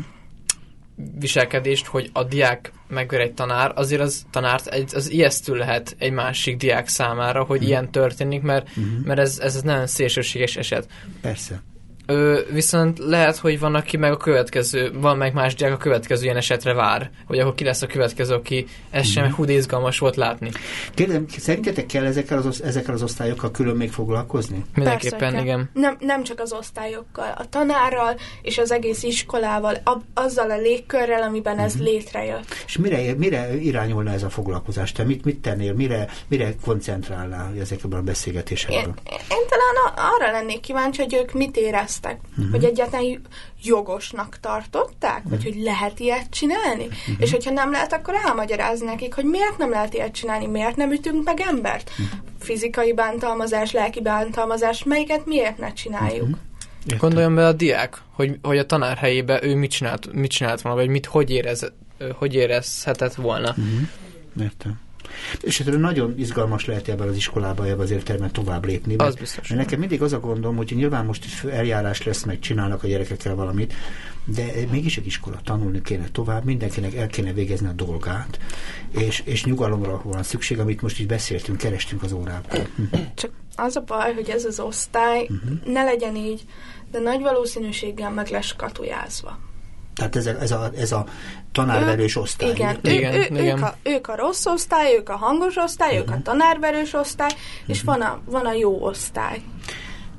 Viselkedést, hogy a diák megver egy tanár, azért az tanárt egy, az ijesztő lehet egy másik diák számára, hogy Mhm. ilyen történik, mert, Mhm. mert ez, ez nagyon szélsőséges eset. Persze. Ö, viszont lehet, hogy van, aki meg a következő, van meg más diák a következő ilyen esetre vár, hogy akkor ki lesz a következő, aki ez Mhm. sem hú de izgalmas volt látni. Kérdem, szerintetek kell ezekkel az, ezekkel az osztályokkal külön még foglalkozni? Mindenképpen, Persze, igen. Nem, nem csak az osztályokkal, a tanárral és az egész iskolával, ab, azzal a légkörrel, amiben ez létrejött. És mire, mire irányulna ez a foglalkozás? Te mit, mit tennél, mire, mire koncentrálnál ezekben a Én, beszélgetésekben? én talán a- arra lennék kíváncsi, hogy ők mit éreztek. Uh-huh. Hogy egyáltalán j- jogosnak tartották, uh-huh. vagy hogy lehet ilyet csinálni. Uh-huh. És hogyha nem lehet, akkor elmagyarázni nekik, hogy miért nem lehet ilyet csinálni, miért nem ütünk meg embert. Uh-huh. Fizikai bántalmazás, lelki bántalmazás, melyiket miért ne csináljuk. Uh-huh. Értem. Gondoljon be a diák, hogy, hogy a tanár helyébe ő mit csinált, mit csinált volna, vagy mit, hogy, érez, hogy érezhetett volna. Uh-huh. Értem. És ez nagyon izgalmas lehet ebben az iskolában, ebben az értelemben tovább lépni. Az Mert, biztos. mert nekem mindig az a gondom, hogy nyilván most eljárás lesz, meg csinálnak a gyerekekkel valamit, de mégis egy iskola, tanulni kéne tovább, mindenkinek el kéne végezni a dolgát, és, és nyugalomra van szükség, amit most itt beszéltünk, kerestünk az órákon. Hm. Csak az a baj, hogy ez az osztály uh-huh. ne legyen így, de nagy valószínűséggel meg lesz skatujázva. Tehát ez a, ez a, ez a tanárverős osztály. Igen, ő, Igen, ő, igen. Ők, a, ők a rossz osztály, ők a hangos osztály, ők a tanárverős osztály, és van a, van a jó osztály.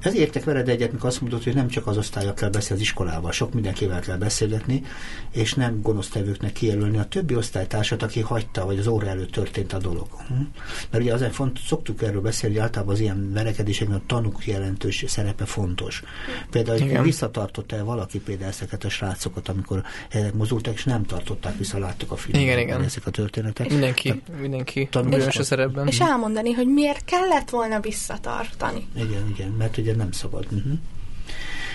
Ez értek veled egyet, mikor azt mondod, hogy nem csak az osztályok kell beszélni az iskolával, sok mindenkivel kell beszélgetni, és nem gonosztevőknek kijelölni a többi osztálytársat, aki hagyta, vagy az óra előtt történt a dolog. Hm? Mert ugye azért font, szoktuk erről beszélni, hogy általában az ilyen verekedésekben a tanúk jelentős szerepe fontos. Például, hogy visszatartotta el valaki például ezeket a srácokat, amikor ezek mozultak, és nem tartották vissza, láttuk a filmben igen, igen. ezek a történetek. Mindenki, Tehát, mindenki tanuljas a szerepben. És elmondani, hogy miért kellett volna visszatartani. Igen, igen, mert ugye ugye nem szabad. Uh-huh.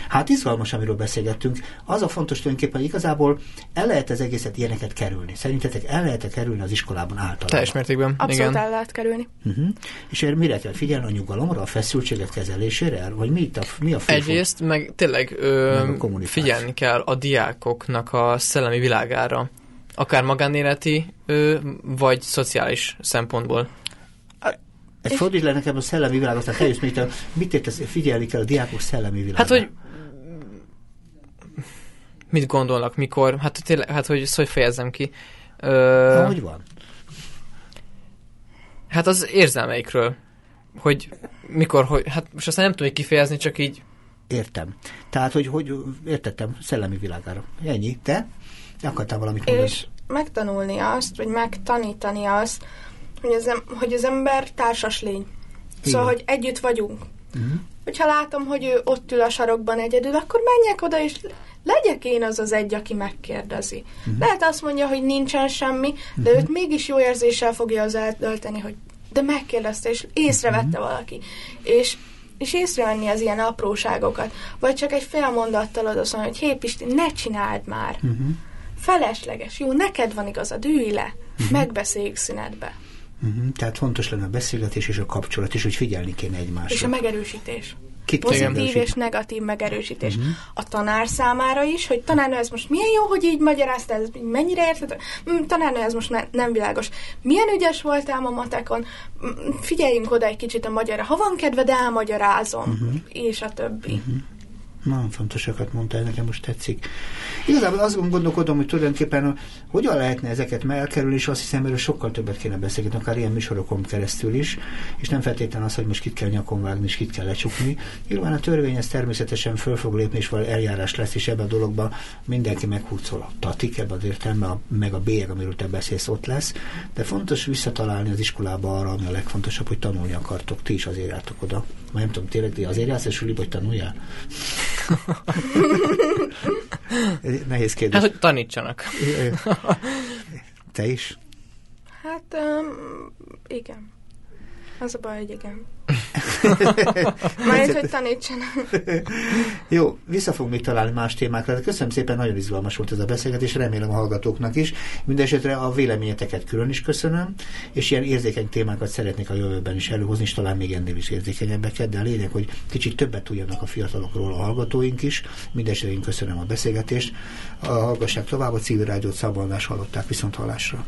Hát izgalmas, amiről beszélgettünk. Az a fontos tulajdonképpen, hogy igazából el lehet az egészet ilyeneket kerülni. Szerintetek el lehet kerülni az iskolában általában? Teljes mértékben. Abszolút igen. el lehet kerülni. Uh-huh. És erre mire kell figyelni? A nyugalomra, a feszültséget kezelésére? Vagy mi, a, mi a fő Egyrészt, meg tényleg ö, meg figyelni kell a diákoknak a szellemi világára. Akár magánéleti, ö, vagy szociális szempontból. Ez fordíts le nekem a szellemi világot, tehát eljössz, mit, mit értesz, figyelni kell a diákok szellemi világát? Hát, hogy mit gondolnak, mikor, hát tényleg, hát hogy, hogy fejezzem ki. Ö, hogy van? Hát az érzelmeikről, hogy mikor, hogy, hát most aztán nem tudom kifejezni, csak így. Értem. Tehát, hogy, hogy értettem, szellemi világára. Ennyi. Te? Akartál valamit mondani? És megtanulni azt, vagy megtanítani azt, hogy az, em- hogy az ember társas lény. Igen. Szóval, hogy együtt vagyunk. Uh-huh. Hogyha látom, hogy ő ott ül a sarokban egyedül, akkor menjek oda, és legyek én az az egy, aki megkérdezi. Uh-huh. Lehet azt mondja, hogy nincsen semmi, de uh-huh. őt mégis jó érzéssel fogja az eltölteni, hogy de megkérdezte, és észrevette uh-huh. valaki. És és észrevenni az ilyen apróságokat. Vagy csak egy fél mondattal oda szólni, hogy hé Pisti, ne csináld már. Uh-huh. Felesleges. Jó, neked van igazad, ülj le. Uh-huh. Megbeszéljük szünetbe. Uh-huh. Tehát fontos lenne a beszélgetés és a kapcsolat, és hogy figyelni kéne egymásra. És a megerősítés. Kit Pozitív és negatív megerősítés. Uh-huh. A tanár számára is, hogy tanárnő, ez most milyen jó, hogy így magyarázta, ez mennyire érted? Mm, tanárnő, ez most ne, nem világos. Milyen ügyes voltál a matekon? Mm, figyeljünk oda egy kicsit a magyarra. Ha van kedved, elmagyarázom. Uh-huh. És a többi. Uh-huh. Nagyon fontosakat mondta, ez nekem most tetszik. Igazából azon gondolkodom, hogy tulajdonképpen hogyan lehetne ezeket elkerülni, és azt hiszem, hogy sokkal többet kéne beszélgetni, akár ilyen műsorokon keresztül is, és nem feltétlenül az, hogy most kit kell nyakon vágni, és kit kell lecsukni. Nyilván a törvény ez természetesen föl fog lépni, és valami eljárás lesz, és ebben a dologban mindenki meghúzoltatik, ebben az értelme, meg a bélyeg, amiről te beszélsz, ott lesz. De fontos visszatalálni az iskolába arra, ami a legfontosabb, hogy tanulni akartok, ti is azért jártok oda. Majd nem tudom, tényleg azért jársz, és hogy tanuljál? Nehéz kérdés. Hát, hogy tanítsanak. Te is? Hát, um, igen. Az a baj, hogy igen. Majd, hogy tanítsanak. Jó, vissza fog még találni más témákra, de köszönöm szépen, nagyon izgalmas volt ez a beszélgetés, remélem a hallgatóknak is. Mindenesetre a véleményeteket külön is köszönöm, és ilyen érzékeny témákat szeretnék a jövőben is előhozni, és talán még ennél is érzékenyebbeket, de a lényeg, hogy kicsit többet tudjanak a fiatalokról a hallgatóink is. Mindenesetre én köszönöm a beszélgetést. A hallgassák tovább, a civil rádiót szabadás hallották viszont hallásra.